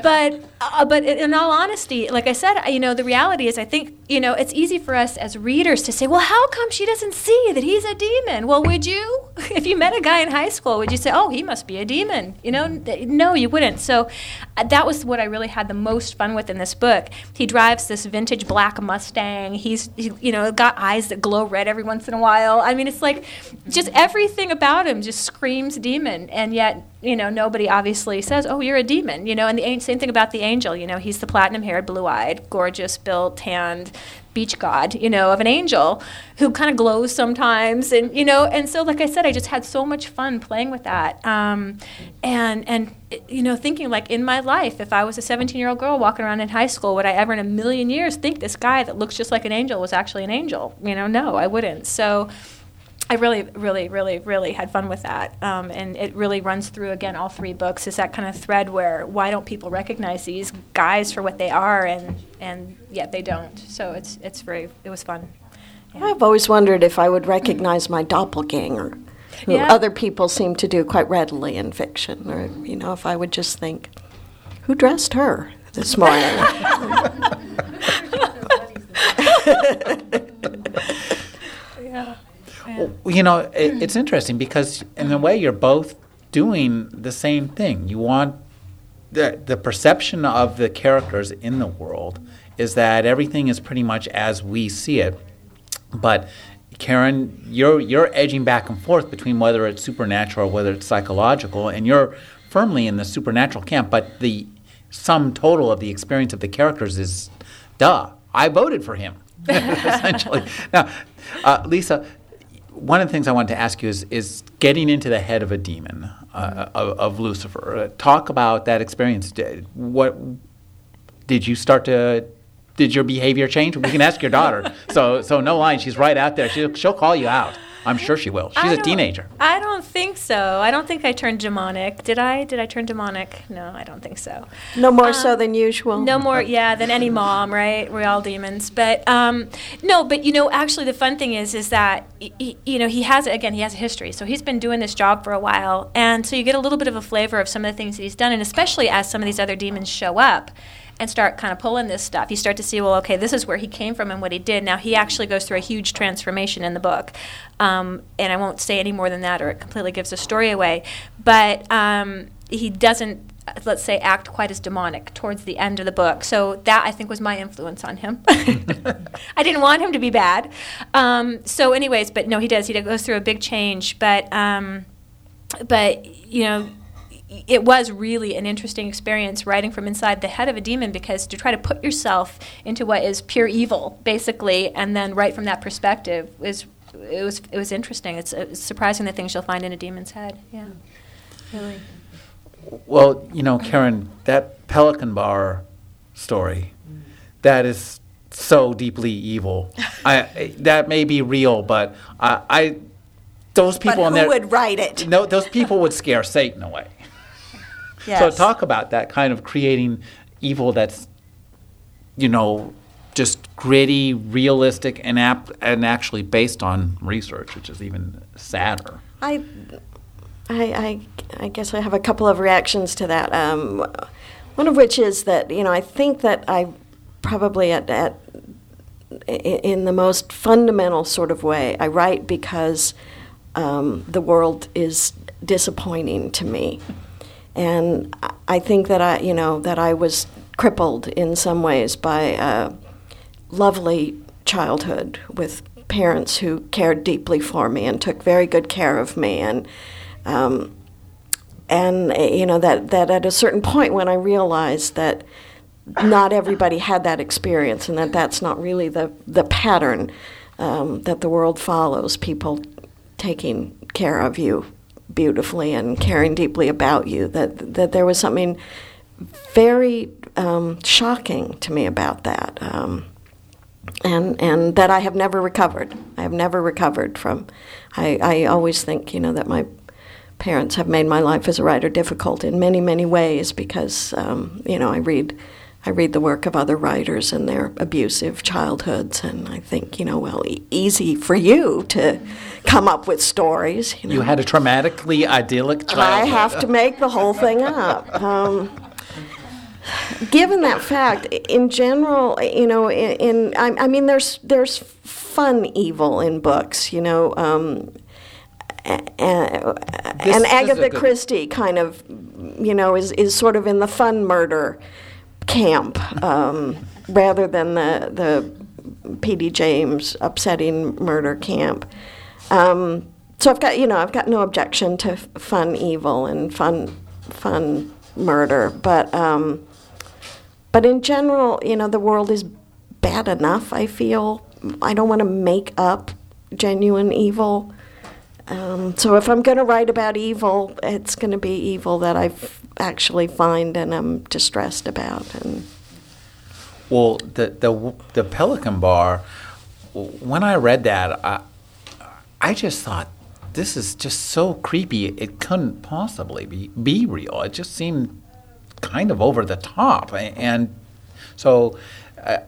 but uh, but in all honesty, like I said, you know, the reality is, I think you know, it's easy for us as readers to say, well, how come she doesn't see that he's a demon? Well, would you, if you met a guy in high school, would you say, oh, he must be a demon? You know, no, you wouldn't. So uh, that was what I really had the most fun with in this book. He drives this vintage black Mustang. He's he, you know got eyes that glow red every once in a while. I mean, it's like just everything about him just screams demon, and yet you know nobody obviously says, "Oh, you're a demon." You know, and the same thing about the angel. You know, he's the platinum-haired, blue-eyed, gorgeous, built, tanned beach god. You know, of an angel who kind of glows sometimes, and you know, and so like I said, I just had so much fun playing with that, um, and and you know, thinking like in my life, if I was a 17-year-old girl walking around in high school, would I ever in a million years think this guy that looks just like an angel was actually an angel? You know, no, I wouldn't. So. I really, really, really, really had fun with that, um, and it really runs through again all three books. Is that kind of thread where why don't people recognize these guys for what they are, and and yet they don't. So it's it's very it was fun. Yeah. I've always wondered if I would recognize my doppelganger, who Yeah. other people seem to do quite readily in fiction, or you know, if I would just think, who dressed her this morning? Yeah. Well, you know, it, it's interesting because in a way you're both doing the same thing. You want the the perception of the characters in the world is that everything is pretty much as we see it. But Karen, you're you're edging back and forth between whether it's supernatural or whether it's psychological, and you're firmly in the supernatural camp. But the sum total of the experience of the characters is, duh, I voted for him. essentially. Now, uh, Lisa, one of the things I wanted to ask you is, is getting into the head of a demon, uh, of, of, Lucifer. Uh, talk about that experience. What did you start to? Did your behavior change? We can ask your daughter. so, so no line. She's right out there. She'll, she'll call you out. I'm sure she will. She's a teenager. I don't think so. I don't think I turned demonic. Did I? Did I turn demonic? No, I don't think so. No more um, so than usual. No more, yeah, than any mom, right? We're all demons. But um, no, but you know, actually, the fun thing is, is that he, you know he has again he has a history, so he's been doing this job for a while, and so you get a little bit of a flavor of some of the things that he's done, and especially as some of these other demons show up and start kind of pulling this stuff. You start to see, well, okay, this is where he came from and what he did. Now, he actually goes through a huge transformation in the book. Um, and I won't say any more than that, or it completely gives the story away. But um, he doesn't let's say act quite as demonic towards the end of the book so that i think was my influence on him i didn't want him to be bad um, so anyways but no he does he goes through a big change but um, but you know it was really an interesting experience writing from inside the head of a demon because to try to put yourself into what is pure evil, basically, and then write from that perspective is it was it was interesting. It's, it's surprising the things you'll find in a demon's head. Yeah, really. Well, you know, Karen, that Pelican Bar story, that is so deeply evil. I that may be real, but I, I those people but who there, would write it? No, those people would scare Satan away. Yes. So talk about that kind of creating evil that's, you know, just gritty, realistic, and ap- and actually based on research, which is even sadder. I, I, I, I guess I have a couple of reactions to that. Um, one of which is that you know I think that I probably at, at in the most fundamental sort of way I write because um, the world is disappointing to me and I think that I, you know, that I was crippled in some ways by a lovely childhood with parents who cared deeply for me and took very good care of me, and um, and you know that that at a certain point when I realized that not everybody had that experience and that that's not really the the pattern um, that the world follows, people taking care of you beautifully and caring deeply about you. That that there was something very um, shocking to me about that, um, and and that I have never recovered. I have never recovered from. I, I always think you know that my parents have made my life as a writer difficult in many many ways because um, you know I read I read the work of other writers and their abusive childhoods, and I think, you know, well, e- easy for you to come up with stories. You, know. you had a traumatically idyllic childhood. I have to make the whole thing up. Um, given that fact, in general, you know, in, in I, I, mean, there's there's fun evil in books, you know. Um, and, and Agatha Christie kind of, you know, is, is sort of in the fun murder camp um, rather than the the P.D. James upsetting murder camp. Um, so I've got you know I've got no objection to fun evil and fun fun murder, but um, but in general, you know, the world is bad enough. I feel I don't want to make up genuine evil. Um, so if I'm going to write about evil, it's going to be evil that I actually find and I'm distressed about. And well, the the the Pelican Bar. When I read that, I I just thought this is just so creepy. It couldn't possibly be be real. It just seemed kind of over the top, and so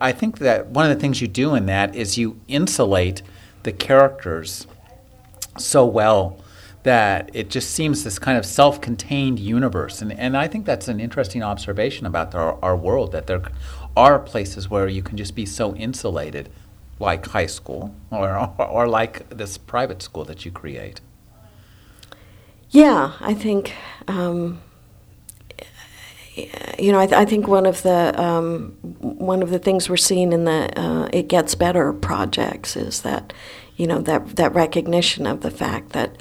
I think that one of the things you do in that is you insulate the characters so well that it just seems this kind of self-contained universe. And, and i think that's an interesting observation about our, our world that there are places where you can just be so insulated like high school or, or, or like this private school that you create. Yeah i think um, you know, I, th- I, think one of the um, one of the things we're seeing in the uh, "It Gets Better" projects is that you know that that recognition of the fact that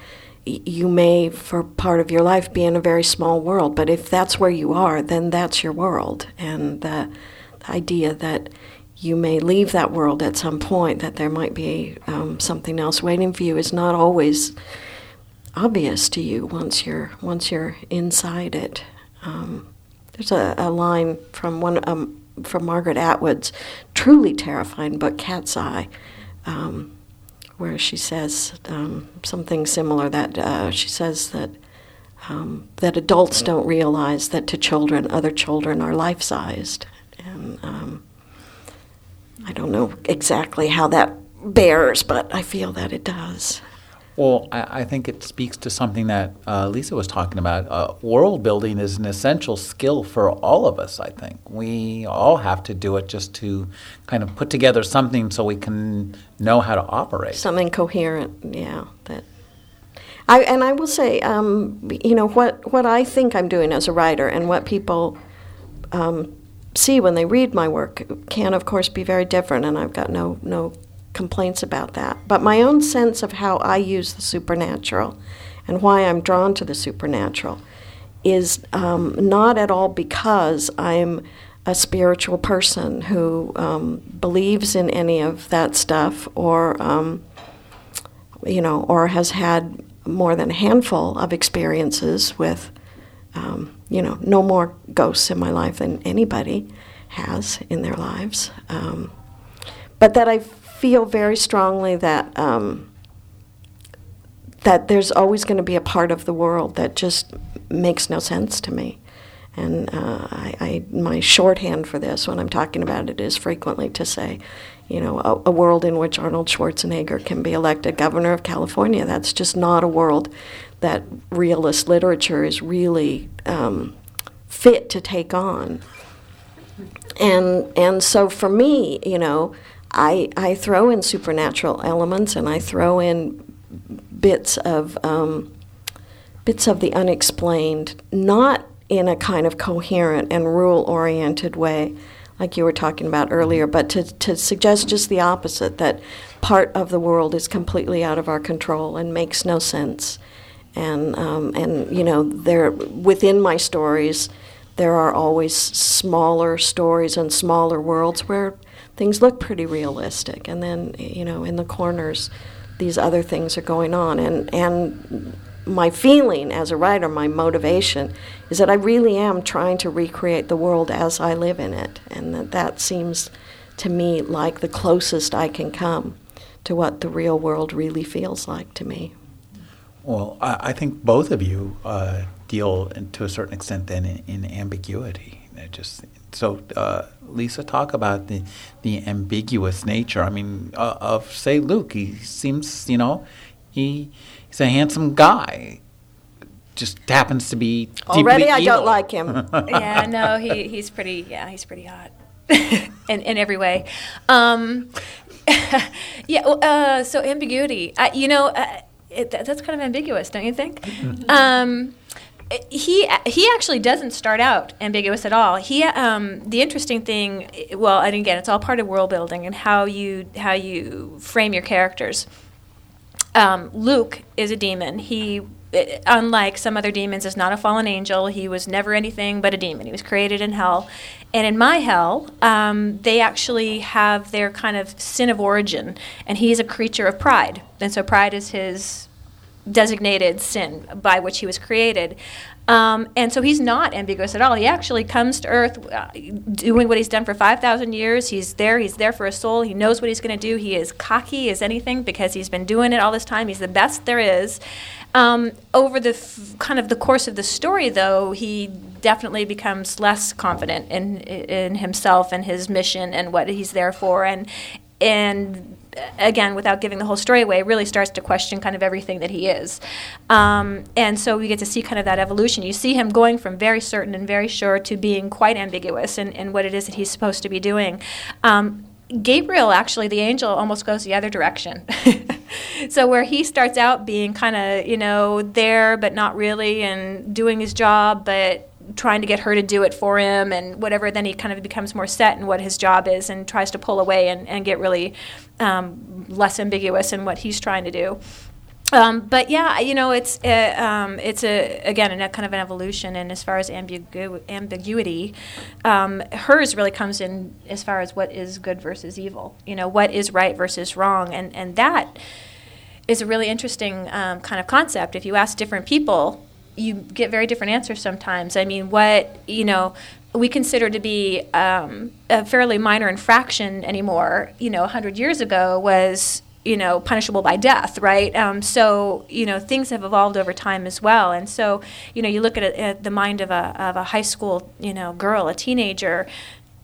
you may for part of your life be in a very small world but if that's where you are then that's your world and the, the idea that you may leave that world at some point, that there might be um, something else waiting for you, is not always obvious to you once you're once you're inside it. Um, there's a, a, line from one um, from Margaret Atwood's truly terrifying book, Cat's Eye, um, where she says um, something similar. That uh, she says that um, that adults don't realize that to children, other children are life sized, and um, I don't know exactly how that bears, but I feel that it does. Well, I, I think it speaks to something that uh, Lisa was talking about. Uh, world building is an essential skill for all of us, I think. We all have to do it just to kind of put together something so we can know how to operate. Something coherent, yeah. That I, and I will say, um, you know, what, what I think I'm doing as a writer and what people um, see when they read my work can, of course, be very different, and I've got no, no complaints about that. But my own sense of how I use the supernatural and why I'm drawn to the supernatural is um, not at all because I'm a spiritual person who um, believes in any of that stuff or, um, you know, or has had more than a handful of experiences with, um, you know, no more ghosts in my life than anybody has in their lives. Um, but that I feel very strongly that um, that there's always going to be a part of the world that just makes no sense to me. And uh, I, I, my shorthand for this, when I'm talking about it, is frequently to say, you know, a, a, world in which Arnold Schwarzenegger can be elected governor of California. That's just not a world that realist literature is really um, fit to take on. And and so for me, you know, I, I throw in supernatural elements and I throw in bits of um, bits of the unexplained, not in a kind of coherent and rule oriented way, like you were talking about earlier, but to, to suggest just the opposite that part of the world is completely out of our control and makes no sense. And, um, and you know, there, within my stories, there are always smaller stories and smaller worlds where things look pretty realistic. And then, you know, in the corners, these other things are going on. And, and my feeling as a writer, my motivation, is that I really am trying to recreate the world as I live in it. And that, that seems to me like the closest I can come to what the real world really feels like to me. Well, I, I think both of you uh, deal, to a certain extent, then in, in ambiguity. It just so, uh, Lisa, talk about the the ambiguous nature. I mean, uh, of say Luke. He seems, you know, he he's a handsome guy. Just happens to be already. I evil. don't like him. yeah, no, he he's pretty. Yeah, he's pretty hot. in, in every way. Um, yeah, uh, so ambiguity. you know, uh, it, that's kind of ambiguous, don't you think? Mm-hmm. Um, he he actually doesn't start out ambiguous at all. He um, the interesting thing, well, and again, it's all part of world building and how you how you frame your characters. Um, Luke is a demon. He, unlike some other demons, is not a fallen angel. He was never anything but a demon. He was created in hell, and in my hell, um, they actually have their kind of sin of origin, and he's a creature of pride, and so pride is his designated sin by which he was created. Um, and so he's not ambiguous at all. He actually comes to Earth uh, doing what he's done for 5,000 years. He's there. He's there for a soul. He knows what he's going to do. He is cocky as anything because he's been doing it all this time. He's the best there is. Um, over the f- kind of the course of the story, though, he definitely becomes less confident in in himself and his mission and what he's there for, and and again, without giving the whole story away, really starts to question kind of everything that he is. Um, and so we get to see kind of that evolution. You see him going from very certain and very sure to being quite ambiguous in, in what it is that he's supposed to be doing. Um, Gabriel, actually, the angel, almost goes the other direction. so where he starts out being kind of, you know, there but not really, and doing his job, but trying to get her to do it for him and whatever then he kind of becomes more set in what his job is and tries to pull away and, and get really um, less ambiguous in what he's trying to do um, but yeah, you know, it's uh, um, it's a again a kind of an evolution, and as far as ambigu- ambiguity, um, hers really comes in as far as what is good versus evil. You know, what is right versus wrong, and and that is a really interesting um, kind of concept. If you ask different people, you get very different answers sometimes. I mean, what you know we consider to be um, a fairly minor infraction anymore, you know, 100 years ago was you know, punishable by death, right? Um, so, you know, things have evolved over time as well. And so, you know, you look at, it, at the mind of a, of a high school, you know, girl, a teenager,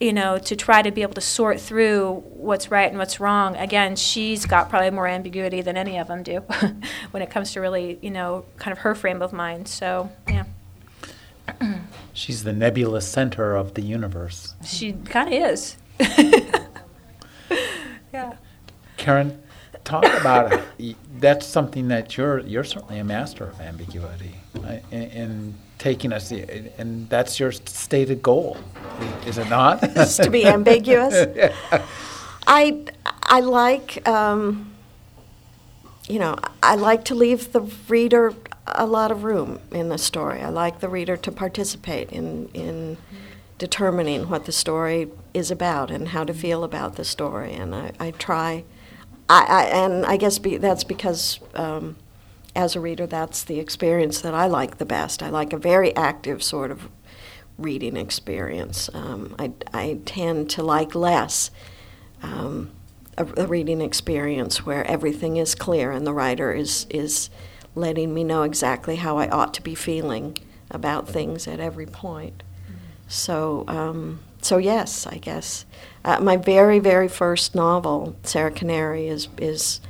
you know, to try to be able to sort through what's right and what's wrong. Again, she's got probably more ambiguity than any of them do when it comes to really, you know, kind of her frame of mind. So, yeah. She's the nebulous center of the universe. She kind of is. yeah. Karen, talk about it. that's something that you're you're certainly a master of ambiguity in taking us and that's your stated goal. Is it not? Is to be ambiguous? Yeah. i i like um, you know i like to leave the reader a lot of room in the story. I like the reader to participate in in determining what the story is about and how to feel about the story. And i, I try I, I, and I guess be, that's because um, as a reader, that's the experience that I like the best. I like a very active sort of reading experience. Um, I, I tend to like less um, a, a, reading experience where everything is clear and the writer is, is letting me know exactly how I ought to be feeling about things at every point. So, um, so yes, I guess uh, my very, very first novel, Sarah Canary, is is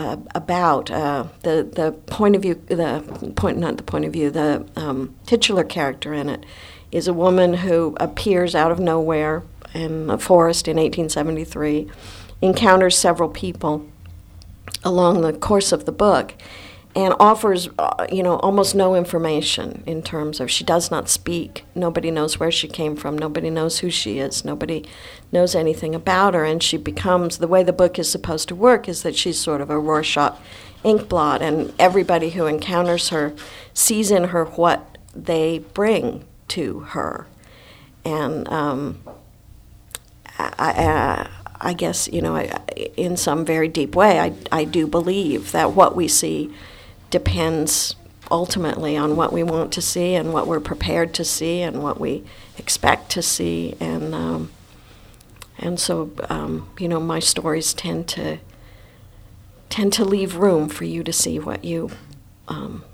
uh, about uh, the the point of view, the point, not the point of view, the um, titular character in it is a woman who appears out of nowhere in a forest in 1873, encounters several people along the course of the book, and offers, uh, you know, almost no information in terms of she does not speak. Nobody knows where she came from. Nobody knows who she is. Nobody knows anything about her. And she becomes the way the book is supposed to work is that she's sort of a Rorschach inkblot, and everybody who encounters her sees in her what they bring to her. And um, I, I, I guess, you know, I, in some very deep way, I, I do believe that what we see depends ultimately on what we want to see and what we're prepared to see and what we expect to see. And um, and so um, you know my stories tend to tend to leave room for you to see what you um,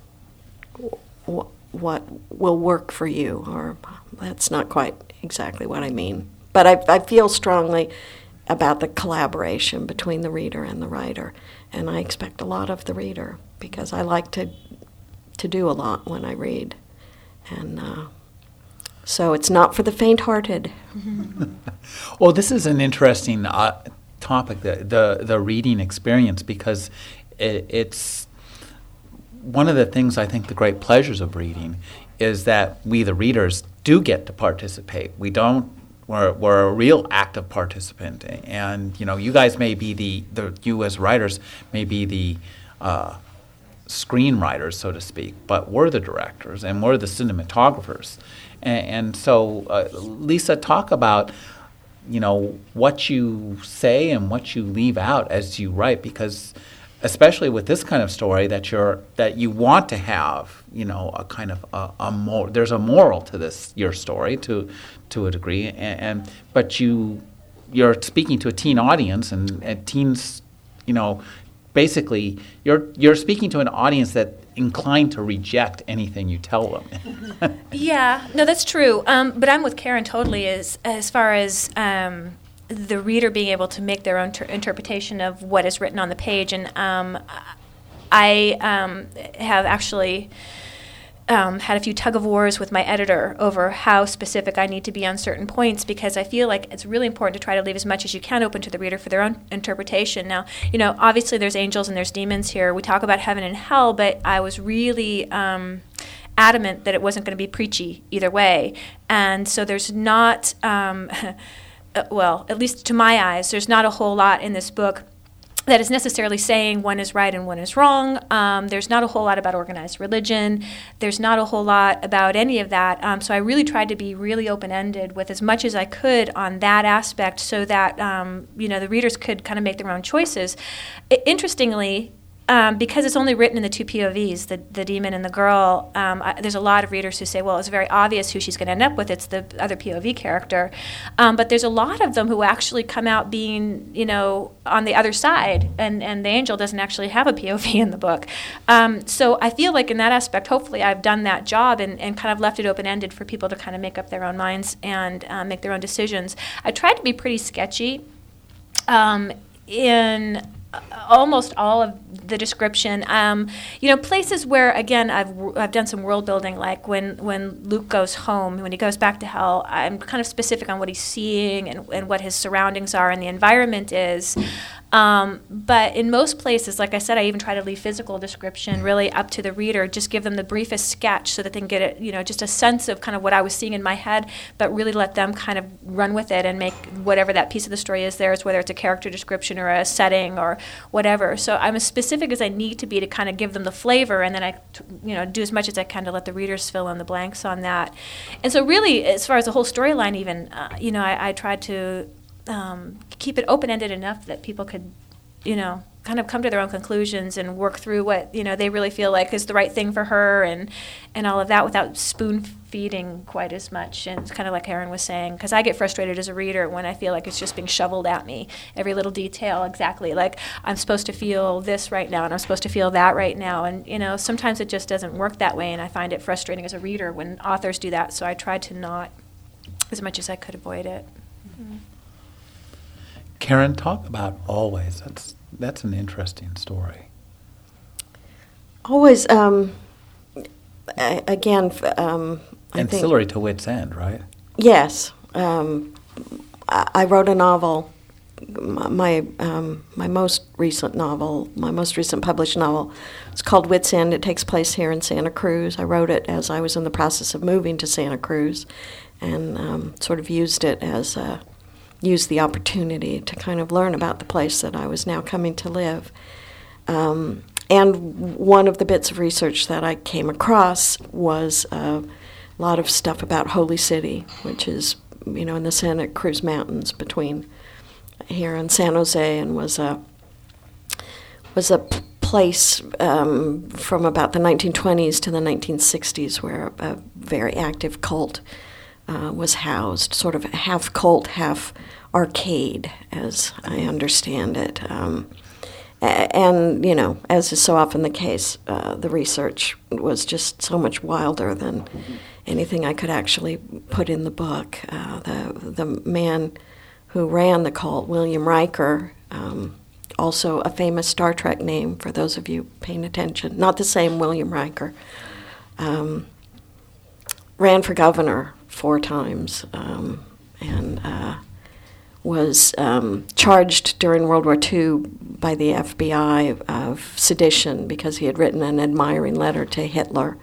what will work for you or that's not quite exactly what I mean. But I, I feel strongly about the collaboration between the reader and the writer. And I expect a lot of the reader because I like to to do a lot when I read, and uh, so it's not for the faint-hearted. well, this is an interesting uh, topic, the, the the reading experience, because it, it's one of the things I think the great pleasures of reading is that we, the readers, do get to participate. We don't we're, we're a real active participant. And, you know, you guys may be the, the you as writers may be the uh, screenwriters, so to speak, but we're the directors and we're the cinematographers. And, and so, uh, Lisa, talk about you know what you say and what you leave out as you write, because especially with this kind of story that you're that you want to have, you know, a kind of a, a more there's a moral to this your story to to a degree, and, and but you you're speaking to a teen audience, and, and teens, you know, basically you're you're speaking to an audience that inclined to reject anything you tell them. yeah, no, that's true. Um, but I'm with Karen totally as as far as um, the reader being able to make their own ter- interpretation of what is written on the page, and um, I um, have actually um, had a few tug of wars with my editor over how specific I need to be on certain points because I feel like it's really important to try to leave as much as you can open to the reader for their own interpretation. Now, you know, obviously there's angels and there's demons here. We talk about heaven and hell, but I was really um, adamant that it wasn't going to be preachy either way. And so there's not, um, uh, well, at least to my eyes, there's not a whole lot in this book that is necessarily saying one is right and one is wrong. Um, there's not a whole lot about organized religion. There's not a whole lot about any of that. Um, so I really tried to be really open ended with as much as I could on that aspect, so that um, you know the readers could kind of make their own choices. Interestingly, um, because it's only written in the two POVs, the, the demon and the girl, um, I, there's a lot of readers who say, well, it's very obvious who she's going to end up with. It's the other POV character. Um, but there's a lot of them who actually come out being, you know, on the other side, and, and the angel doesn't actually have a POV in the book. Um, so I feel like in that aspect, hopefully, I've done that job and, and kind of left it open ended for people to kind of make up their own minds and uh, make their own decisions. I tried to be pretty sketchy. Um, in almost all of the description. Um, you know, places where again I've I've done some world building, like when when Luke goes home, when he goes back to hell. I'm kind of specific on what he's seeing and, and what his surroundings are and the environment is. Um, but in most places, like I said, I even try to leave physical description really up to the reader. Just give them the briefest sketch so that they can get it, you know, just a sense of kind of what I was seeing in my head, but really let them kind of run with it and make whatever that piece of the story is theirs, whether it's a character description or a setting or whatever. So I'm as specific as I need to be to kind of give them the flavor, and then I, you know, do as much as I can to let the readers fill in the blanks on that. And so really, as far as the whole storyline, even, uh, you know, I, I tried to um, keep it open ended enough that people could, you know, kind of come to their own conclusions and work through what you know they really feel like is the right thing for her and and all of that without spoon feeding quite as much. And it's kind of like Erin was saying because I get frustrated as a reader when I feel like it's just being shoveled at me every little detail exactly like I'm supposed to feel this right now and I'm supposed to feel that right now. And you know sometimes it just doesn't work that way and I find it frustrating as a reader when authors do that. So I tried to not as much as I could avoid it. Karen, talk about always. That's that's an interesting story. Always, um, again, um, I ancillary think, to Wits End, right? Yes, um, I, I, wrote a novel. My um, my most recent novel, my most recent published novel, it's called Wits End. It takes place here in Santa Cruz. I wrote it as I was in the process of moving to Santa Cruz, and um, sort of used it as a used the opportunity to kind of learn about the place that I was now coming to live. Um, and one of the bits of research that I came across was uh, a lot of stuff about Holy City, which is, you know, in the Santa Cruz Mountains between here and San Jose, and was a was a place um, from about the 1920s to the 1960s where a, a very active cult uh, was housed, sort of half cult, half arcade, as I understand it. Um, and, you know, as is so often the case, uh, the research was just so much wilder than anything I could actually put in the book. Uh, the, the man who ran the cult, William Riker, um, also a famous Star Trek name for those of you paying attention, not the same William Riker, um, ran for governor four times um, and uh, was um, charged during World War II by the FBI of sedition because he had written an admiring letter to Hitler.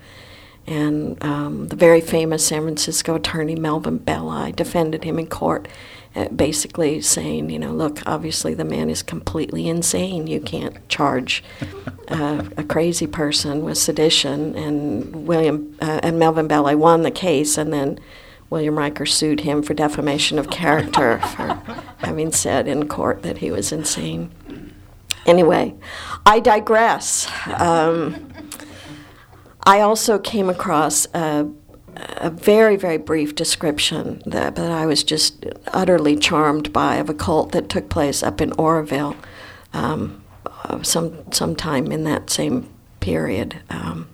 And um, the very famous San Francisco attorney Melvin Belli defended him in court, uh, basically saying, you know, look, obviously the man is completely insane. You can't charge uh, a crazy person with sedition. And William uh, and Melvin Belli won the case, and then William Riker sued him for defamation of character for having said in court that he was insane. Anyway, I digress. Um, I also came across a, a, very, very brief description that, that I was just utterly charmed by of a cult that took place up in Oroville um, some sometime in that same period, um,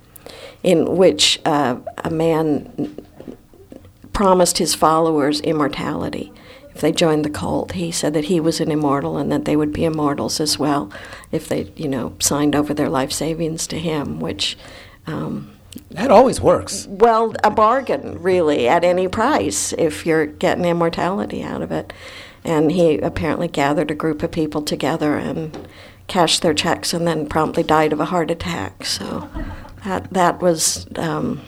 in which uh, a man promised his followers immortality if they joined the cult. He said that he was an immortal and that they would be immortals as well if they, you know, signed over their life savings to him, which. Um, that always works. Well, a bargain, really, at any price if you're getting immortality out of it. And he apparently gathered a group of people together and cashed their checks and then promptly died of a heart attack. So that, that was. Um,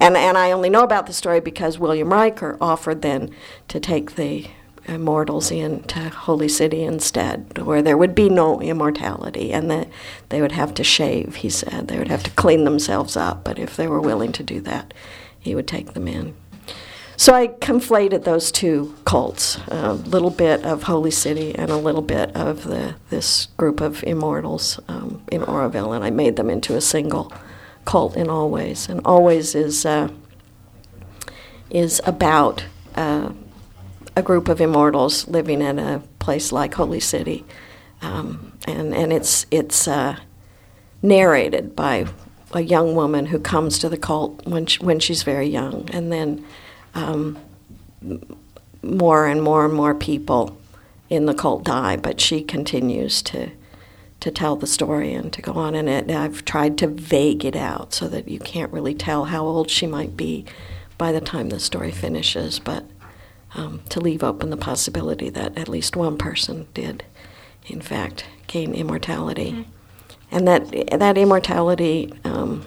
and, and I only know about the story because William Riker offered then to take the immortals into Holy City instead, where there would be no immortality, and that they would have to shave. He said they would have to clean themselves up, but if they were willing to do that, he would take them in. So I conflated those two cults, a little bit of Holy City and a little bit of the, this group of immortals um, in Oroville, and I made them into a single cult in Always. And Always is uh, is about uh, a group of immortals living in a place like Holy City, um, and and it's it's uh, narrated by a young woman who comes to the cult when she, when she's very young, and then um, more and more and more people in the cult die, but she continues to to tell the story and to go on. in it, I've tried to vague it out so that you can't really tell how old she might be by the time the story finishes, but um, to leave open the possibility that at least one person did, in fact, gain immortality, mm-hmm. and that that immortality um,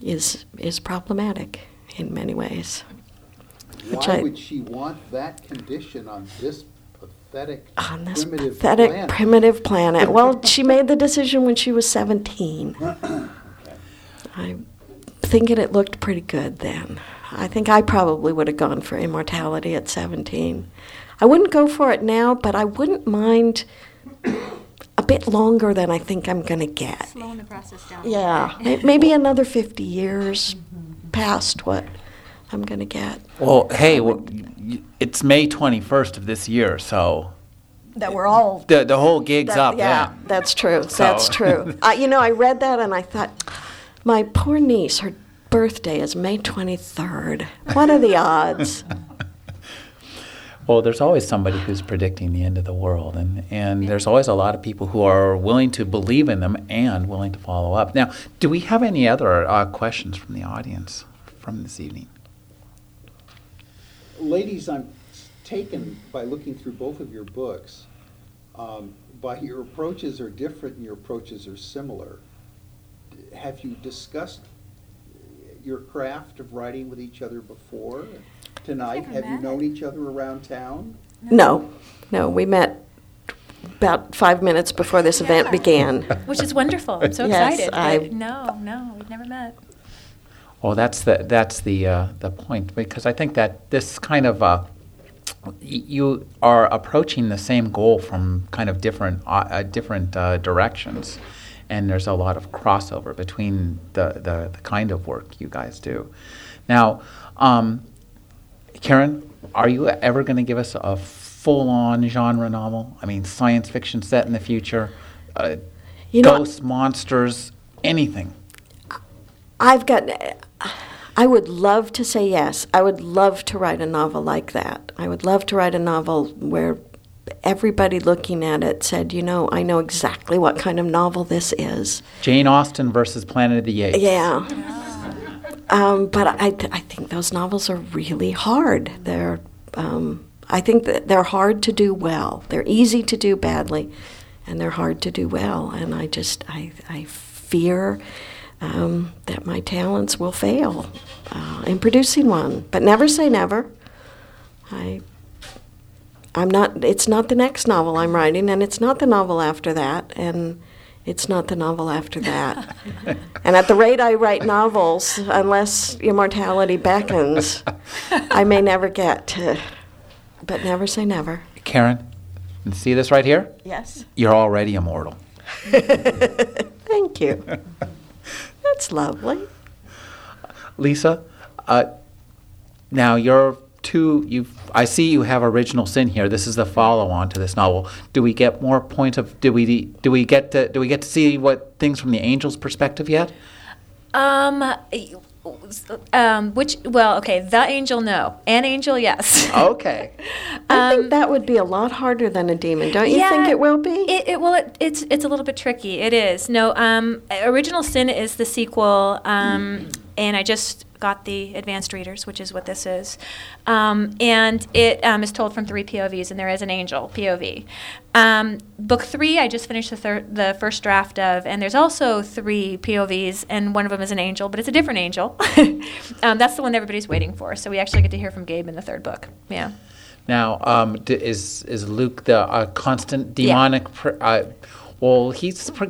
is is problematic in many ways. Why I, would she want that condition on this pathetic, ah, on this primitive pathetic planet? primitive planet? well, she made the decision when she was 17. I'm thinking it looked pretty good then. I think I probably would have gone for immortality at 17. I wouldn't go for it now, but I wouldn't mind a bit longer than I think I'm going to get. Slowing the process down. Yeah, maybe another 50 years past what I'm going to get. Well, hey, well, it's May 21st of this year, so that we're all the the whole gig's that, up. Yeah, then. that's true. So. That's true. uh, you know, I read that and I thought, my poor niece, her birthday is May 23rd. What are the odds? Well, there's always somebody who's predicting the end of the world, and, and there's always a lot of people who are willing to believe in them and willing to follow up. Now, do we have any other uh, questions from the audience from this evening? Ladies, I'm taken by looking through both of your books um, by your approaches are different and your approaches are similar. Have you discussed your craft of writing with each other before tonight? Have you known each other around town? No, no, we met about five minutes before this event began. Which is wonderful. I'm so Yes, excited. I- no, no, we've never met. Well, that's the that's the uh, the point because I think that this kind of uh, you are approaching the same goal from kind of different uh, uh, different uh, directions, and there's a lot of crossover between the, the, the kind of work you guys do. Now, um, Karen, are you ever going to give us a full-on genre novel? I mean, science fiction set in the future, uh, You know- ghosts, monsters, anything. I've got. I would love to say yes. I would love to write a novel like that. I would love to write a novel where everybody looking at it said, you know, I know exactly what kind of novel this is. Jane Austen versus Planet of the Apes. Yeah. Um, but I, I think those novels are really hard. They're, um, I think that they're hard to do well. They're easy to do badly, and they're hard to do well. And I just, I, I fear um, that my talents will fail uh, in producing one. But never say never. I, I'm not. It's not the next novel I'm writing, and it's not the novel after that, and it's not the novel after that. and at the rate I write novels, unless immortality beckons, I may never get to. But never say never. Karen, see this right here? Yes. You're already immortal. Thank you. That's lovely. Lisa, uh, now you're two. You, I see you have original sin here. This is the follow-on to this novel. Do we get more points of? Do we? Do we get to? Do we get to see what things from the angel's perspective yet? Um, um, which, well, okay, the angel, no. An angel, yes. Okay. I think that would be a lot harder than a demon. Don't you think it will be? It, it well, it, it's it's a little bit tricky. It is. No, um, original sin is the sequel. Um, and I just got the advanced readers, which is what this is. Um, and it um, is told from three POVs, and there is an angel POV. Um, book three, I just finished the, thir- the first draft of, and there's also three POVs, and one of them is an angel, but it's a different angel. Um, that's the one everybody's waiting for. So we actually get to hear from Gabe in the third book. Yeah. Now, um, d- is is Luke the uh, constant demonic? Pr- uh, well, he's. Pr-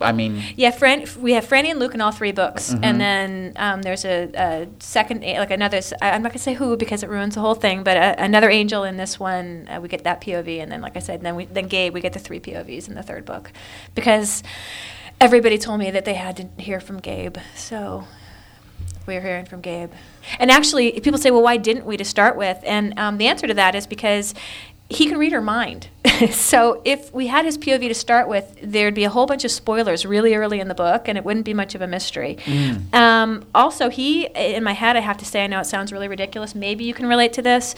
I mean, Yeah, Fran, we have Franny and Luke in all three books, Mhm. and then um, there's a, a second, like another. I'm not gonna say who because it ruins the whole thing, but a, another angel in this one. Uh, we get that POV, and then, like I said, then we then Gabe, we get the three POVs in the third book, because everybody told me that they had to hear from Gabe, so we're hearing from Gabe. And actually, people say, well, why didn't we to start with? And um, the answer to that is because he can read her mind. so if we had his POV to start with, there'd be a whole bunch of spoilers really early in the book, and it wouldn't be much of a mystery. Um, also, he, in my head, I have to say, I know it sounds really ridiculous. Maybe you can relate to this.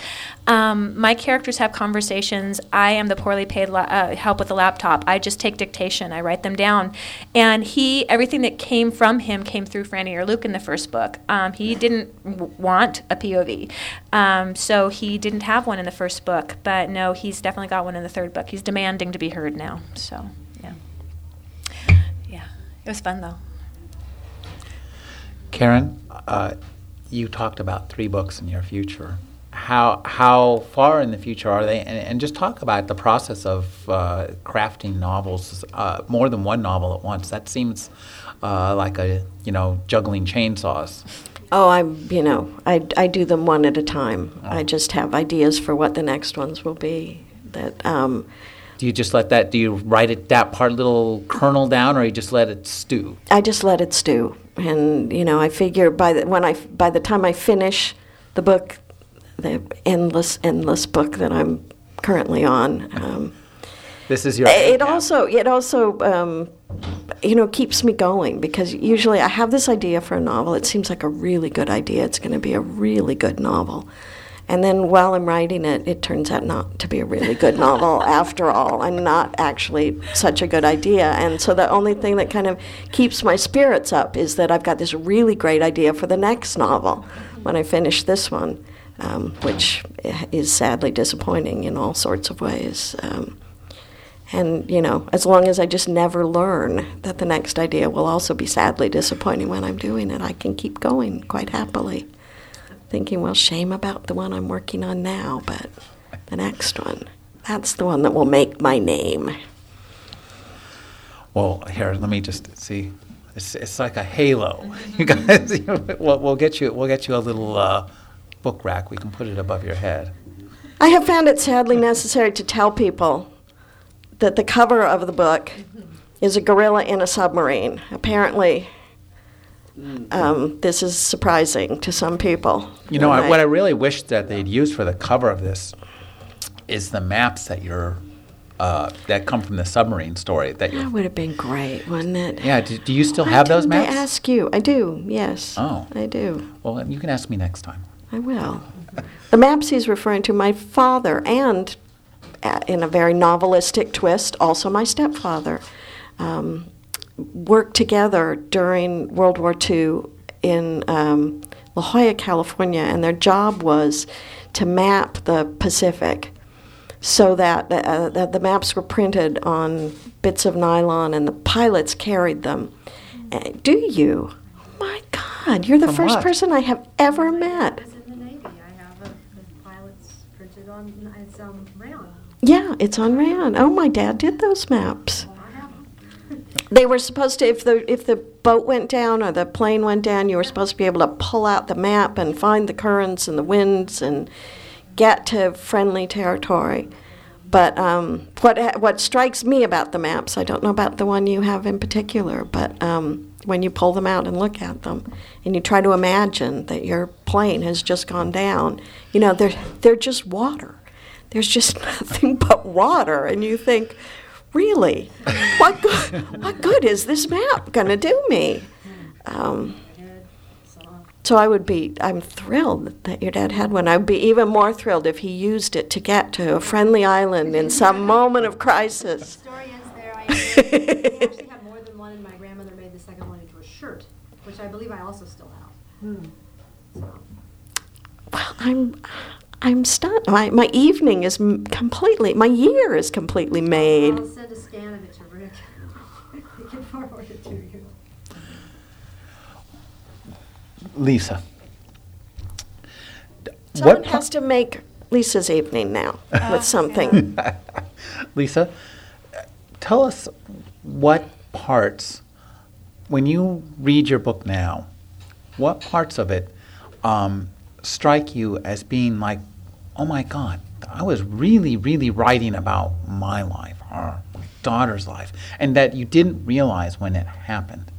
Um, my characters have conversations. I am the poorly paid la- uh, help with the laptop. I just take dictation. I write them down. And he, everything that came from him came through Franny or Luke in the first book. Um, he didn't w- want a POV. Um, so he didn't have one in the first book. But no, he's definitely got one in the third book. He's demanding to be heard now. So, yeah. Yeah. It was fun, though. Karen, uh, you talked about three books in your future. How how far in the future are they? And, and just talk about the process of uh, crafting novels, uh, more than one novel at once. That seems uh, like a you know juggling chainsaws. Oh, I, you know, I, I do them one at a time. Oh. I just have ideas for what the next ones will be. That um, Do you just let that? Do you write it that part little kernel down, or you just let it stew? I just let it stew, and you know, I figure by the when I by the time I finish the book, the endless endless book that I'm currently on. Um, This is your. it also it also um, you know keeps me going because usually I have this idea for a novel. It seems like a really good idea. It's going to be a really good novel, and then while I'm writing it, it turns out not to be a really good novel after all, and not actually such a good idea. And so the only thing that kind of keeps my spirits up is that I've got this really great idea for the next novel when I finish this one, um, which is sadly disappointing in all sorts of ways. Um, and, you know, as long as I just never learn that the next idea will also be sadly disappointing when I'm doing it, I can keep going quite happily. Thinking, well, shame about the one I'm working on now, but the next one, that's the one that will make my name. Well, here, let me just see. It's, it's like a halo. You guys, you know, we'll, we'll get you. We'll get you a little uh, book rack. We can put it above your head. I have found it sadly necessary to tell people that the cover of the book is a gorilla in a submarine. Apparently, um, this is surprising to some people. You know, I, what I really wish that they'd use for the cover of this is the maps that you're uh, that come from the submarine story. That you. That would have been great, wouldn't it? Yeah. Do, do you still Why have those maps? I ask you. I do. Yes. Oh. I do. Well, you can ask me next time. I will. The maps he's referring to, my father, and uh, in a very novelistic twist, also my stepfather, um, worked together during World War II in um, La Jolla, California, and their job was to map the Pacific so that, uh, that the maps were printed on bits of nylon and the pilots carried them. Uh, do you? Oh my God, you're the From first what? person I have ever met. It's in the Navy. I have a, the pilots printed on, it's, um, rayon. Yeah, it's on Ran. Oh, my dad did those maps. I have them. They were supposed to, if the if the boat went down or the plane went down, you were supposed to be able to pull out the map and find the currents and the winds and get to friendly territory. But um, what what strikes me about the maps, I don't know about the one you have in particular, but um, when you pull them out and look at them, and you try to imagine that your plane has just gone down, you know they're they're just water. There's just nothing but water, and you think, really, what good what good is this map going to do me? Um, so, so I would be, I'm thrilled that your dad had one. I'd be even more thrilled if he used it to get to a friendly island in some moment of crisis. story ends there. I actually, have more than one, and my grandmother made the second one into a shirt, which I believe I also still have. Well, I'm, I'm stunned. My, my evening is m- completely, my year is completely made. I'll send a scan of it to Rick. He can forward it to you. Lisa. Someone what has to make Lisa's evening now with something. Lisa, tell us what parts, when you read your book now, what parts of it um, strike you as being like, oh my God, I was really, really writing about my life or my daughter's life, and that you didn't realize when it happened?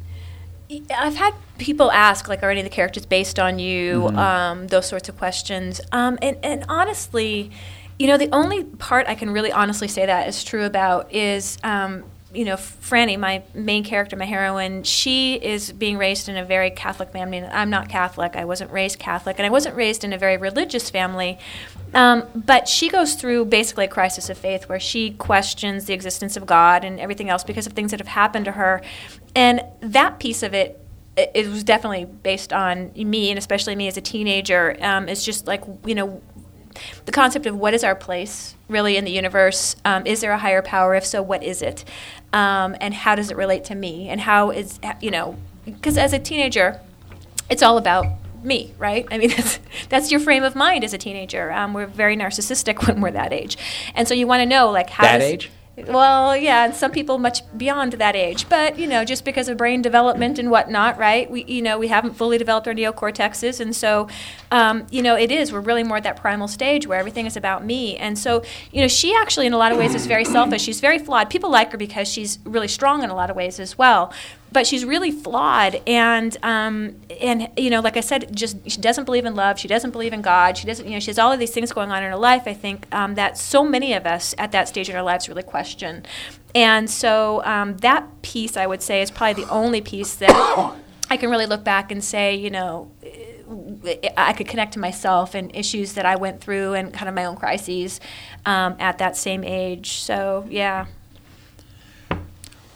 I've had people ask, like, are any of the characters based on you? Um, those sorts of questions. Um, and, and honestly, you know, the only part I can really honestly say that is true about is, um, you know, Franny, my main character, my heroine, she is being raised in a very Catholic family. I'm not Catholic. I wasn't raised Catholic, and I wasn't raised in a very religious family. Um, but she goes through basically a crisis of faith where she questions the existence of God and everything else because of things that have happened to her. And that piece of it it was definitely based on me and especially me as a teenager um, it's just like you know the concept of what is our place really in the universe? Um, is there a higher power? If so what is it? Um, and how does it relate to me? And how is you know because as a teenager it's all about me right? I mean that's, that's your frame of mind as a teenager. Um, we're very narcissistic when we're that age. And so you want to know like how That does, age? Well, yeah, and some people much beyond that age. But you know, just because of brain development and whatnot, right? We, you know, we haven't fully developed our neocortexes, and so, um, you know, it is. We're really more at that primal stage where everything is about me. And so, you know, she actually, in a lot of ways, is very selfish. She's very flawed. People like her because she's really strong in a lot of ways as well. But she's really flawed, and um, and you know, like I said, just she doesn't believe in love. She doesn't believe in God. She doesn't, you know, she has all of these things going on in her life. I think um, that so many of us at that stage in our lives really question. And so um, that piece, I would say, is probably the only piece that I can really look back and say, you know, I could connect to myself and issues that I went through and kind of my own crises um, at that same age. So, yeah.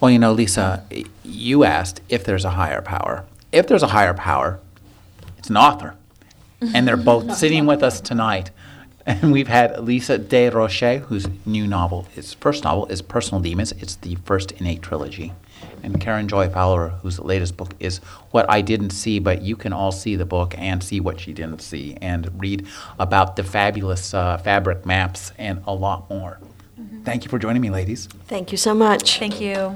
Well, you know, Lisa, you asked if there's a higher power. If there's a higher power, it's an author. And they're both sitting with us tonight. And we've had Lisa Desrochers, whose new novel, his first novel, is Personal Demons. It's the first in a trilogy. And Karen Joy Fowler, whose latest book is What I Didn't See, but you can all see the book and see what she didn't see and read about the fabulous uh, fabric maps and a lot more. Thank you for joining me, ladies. Thank you so much. Thank you.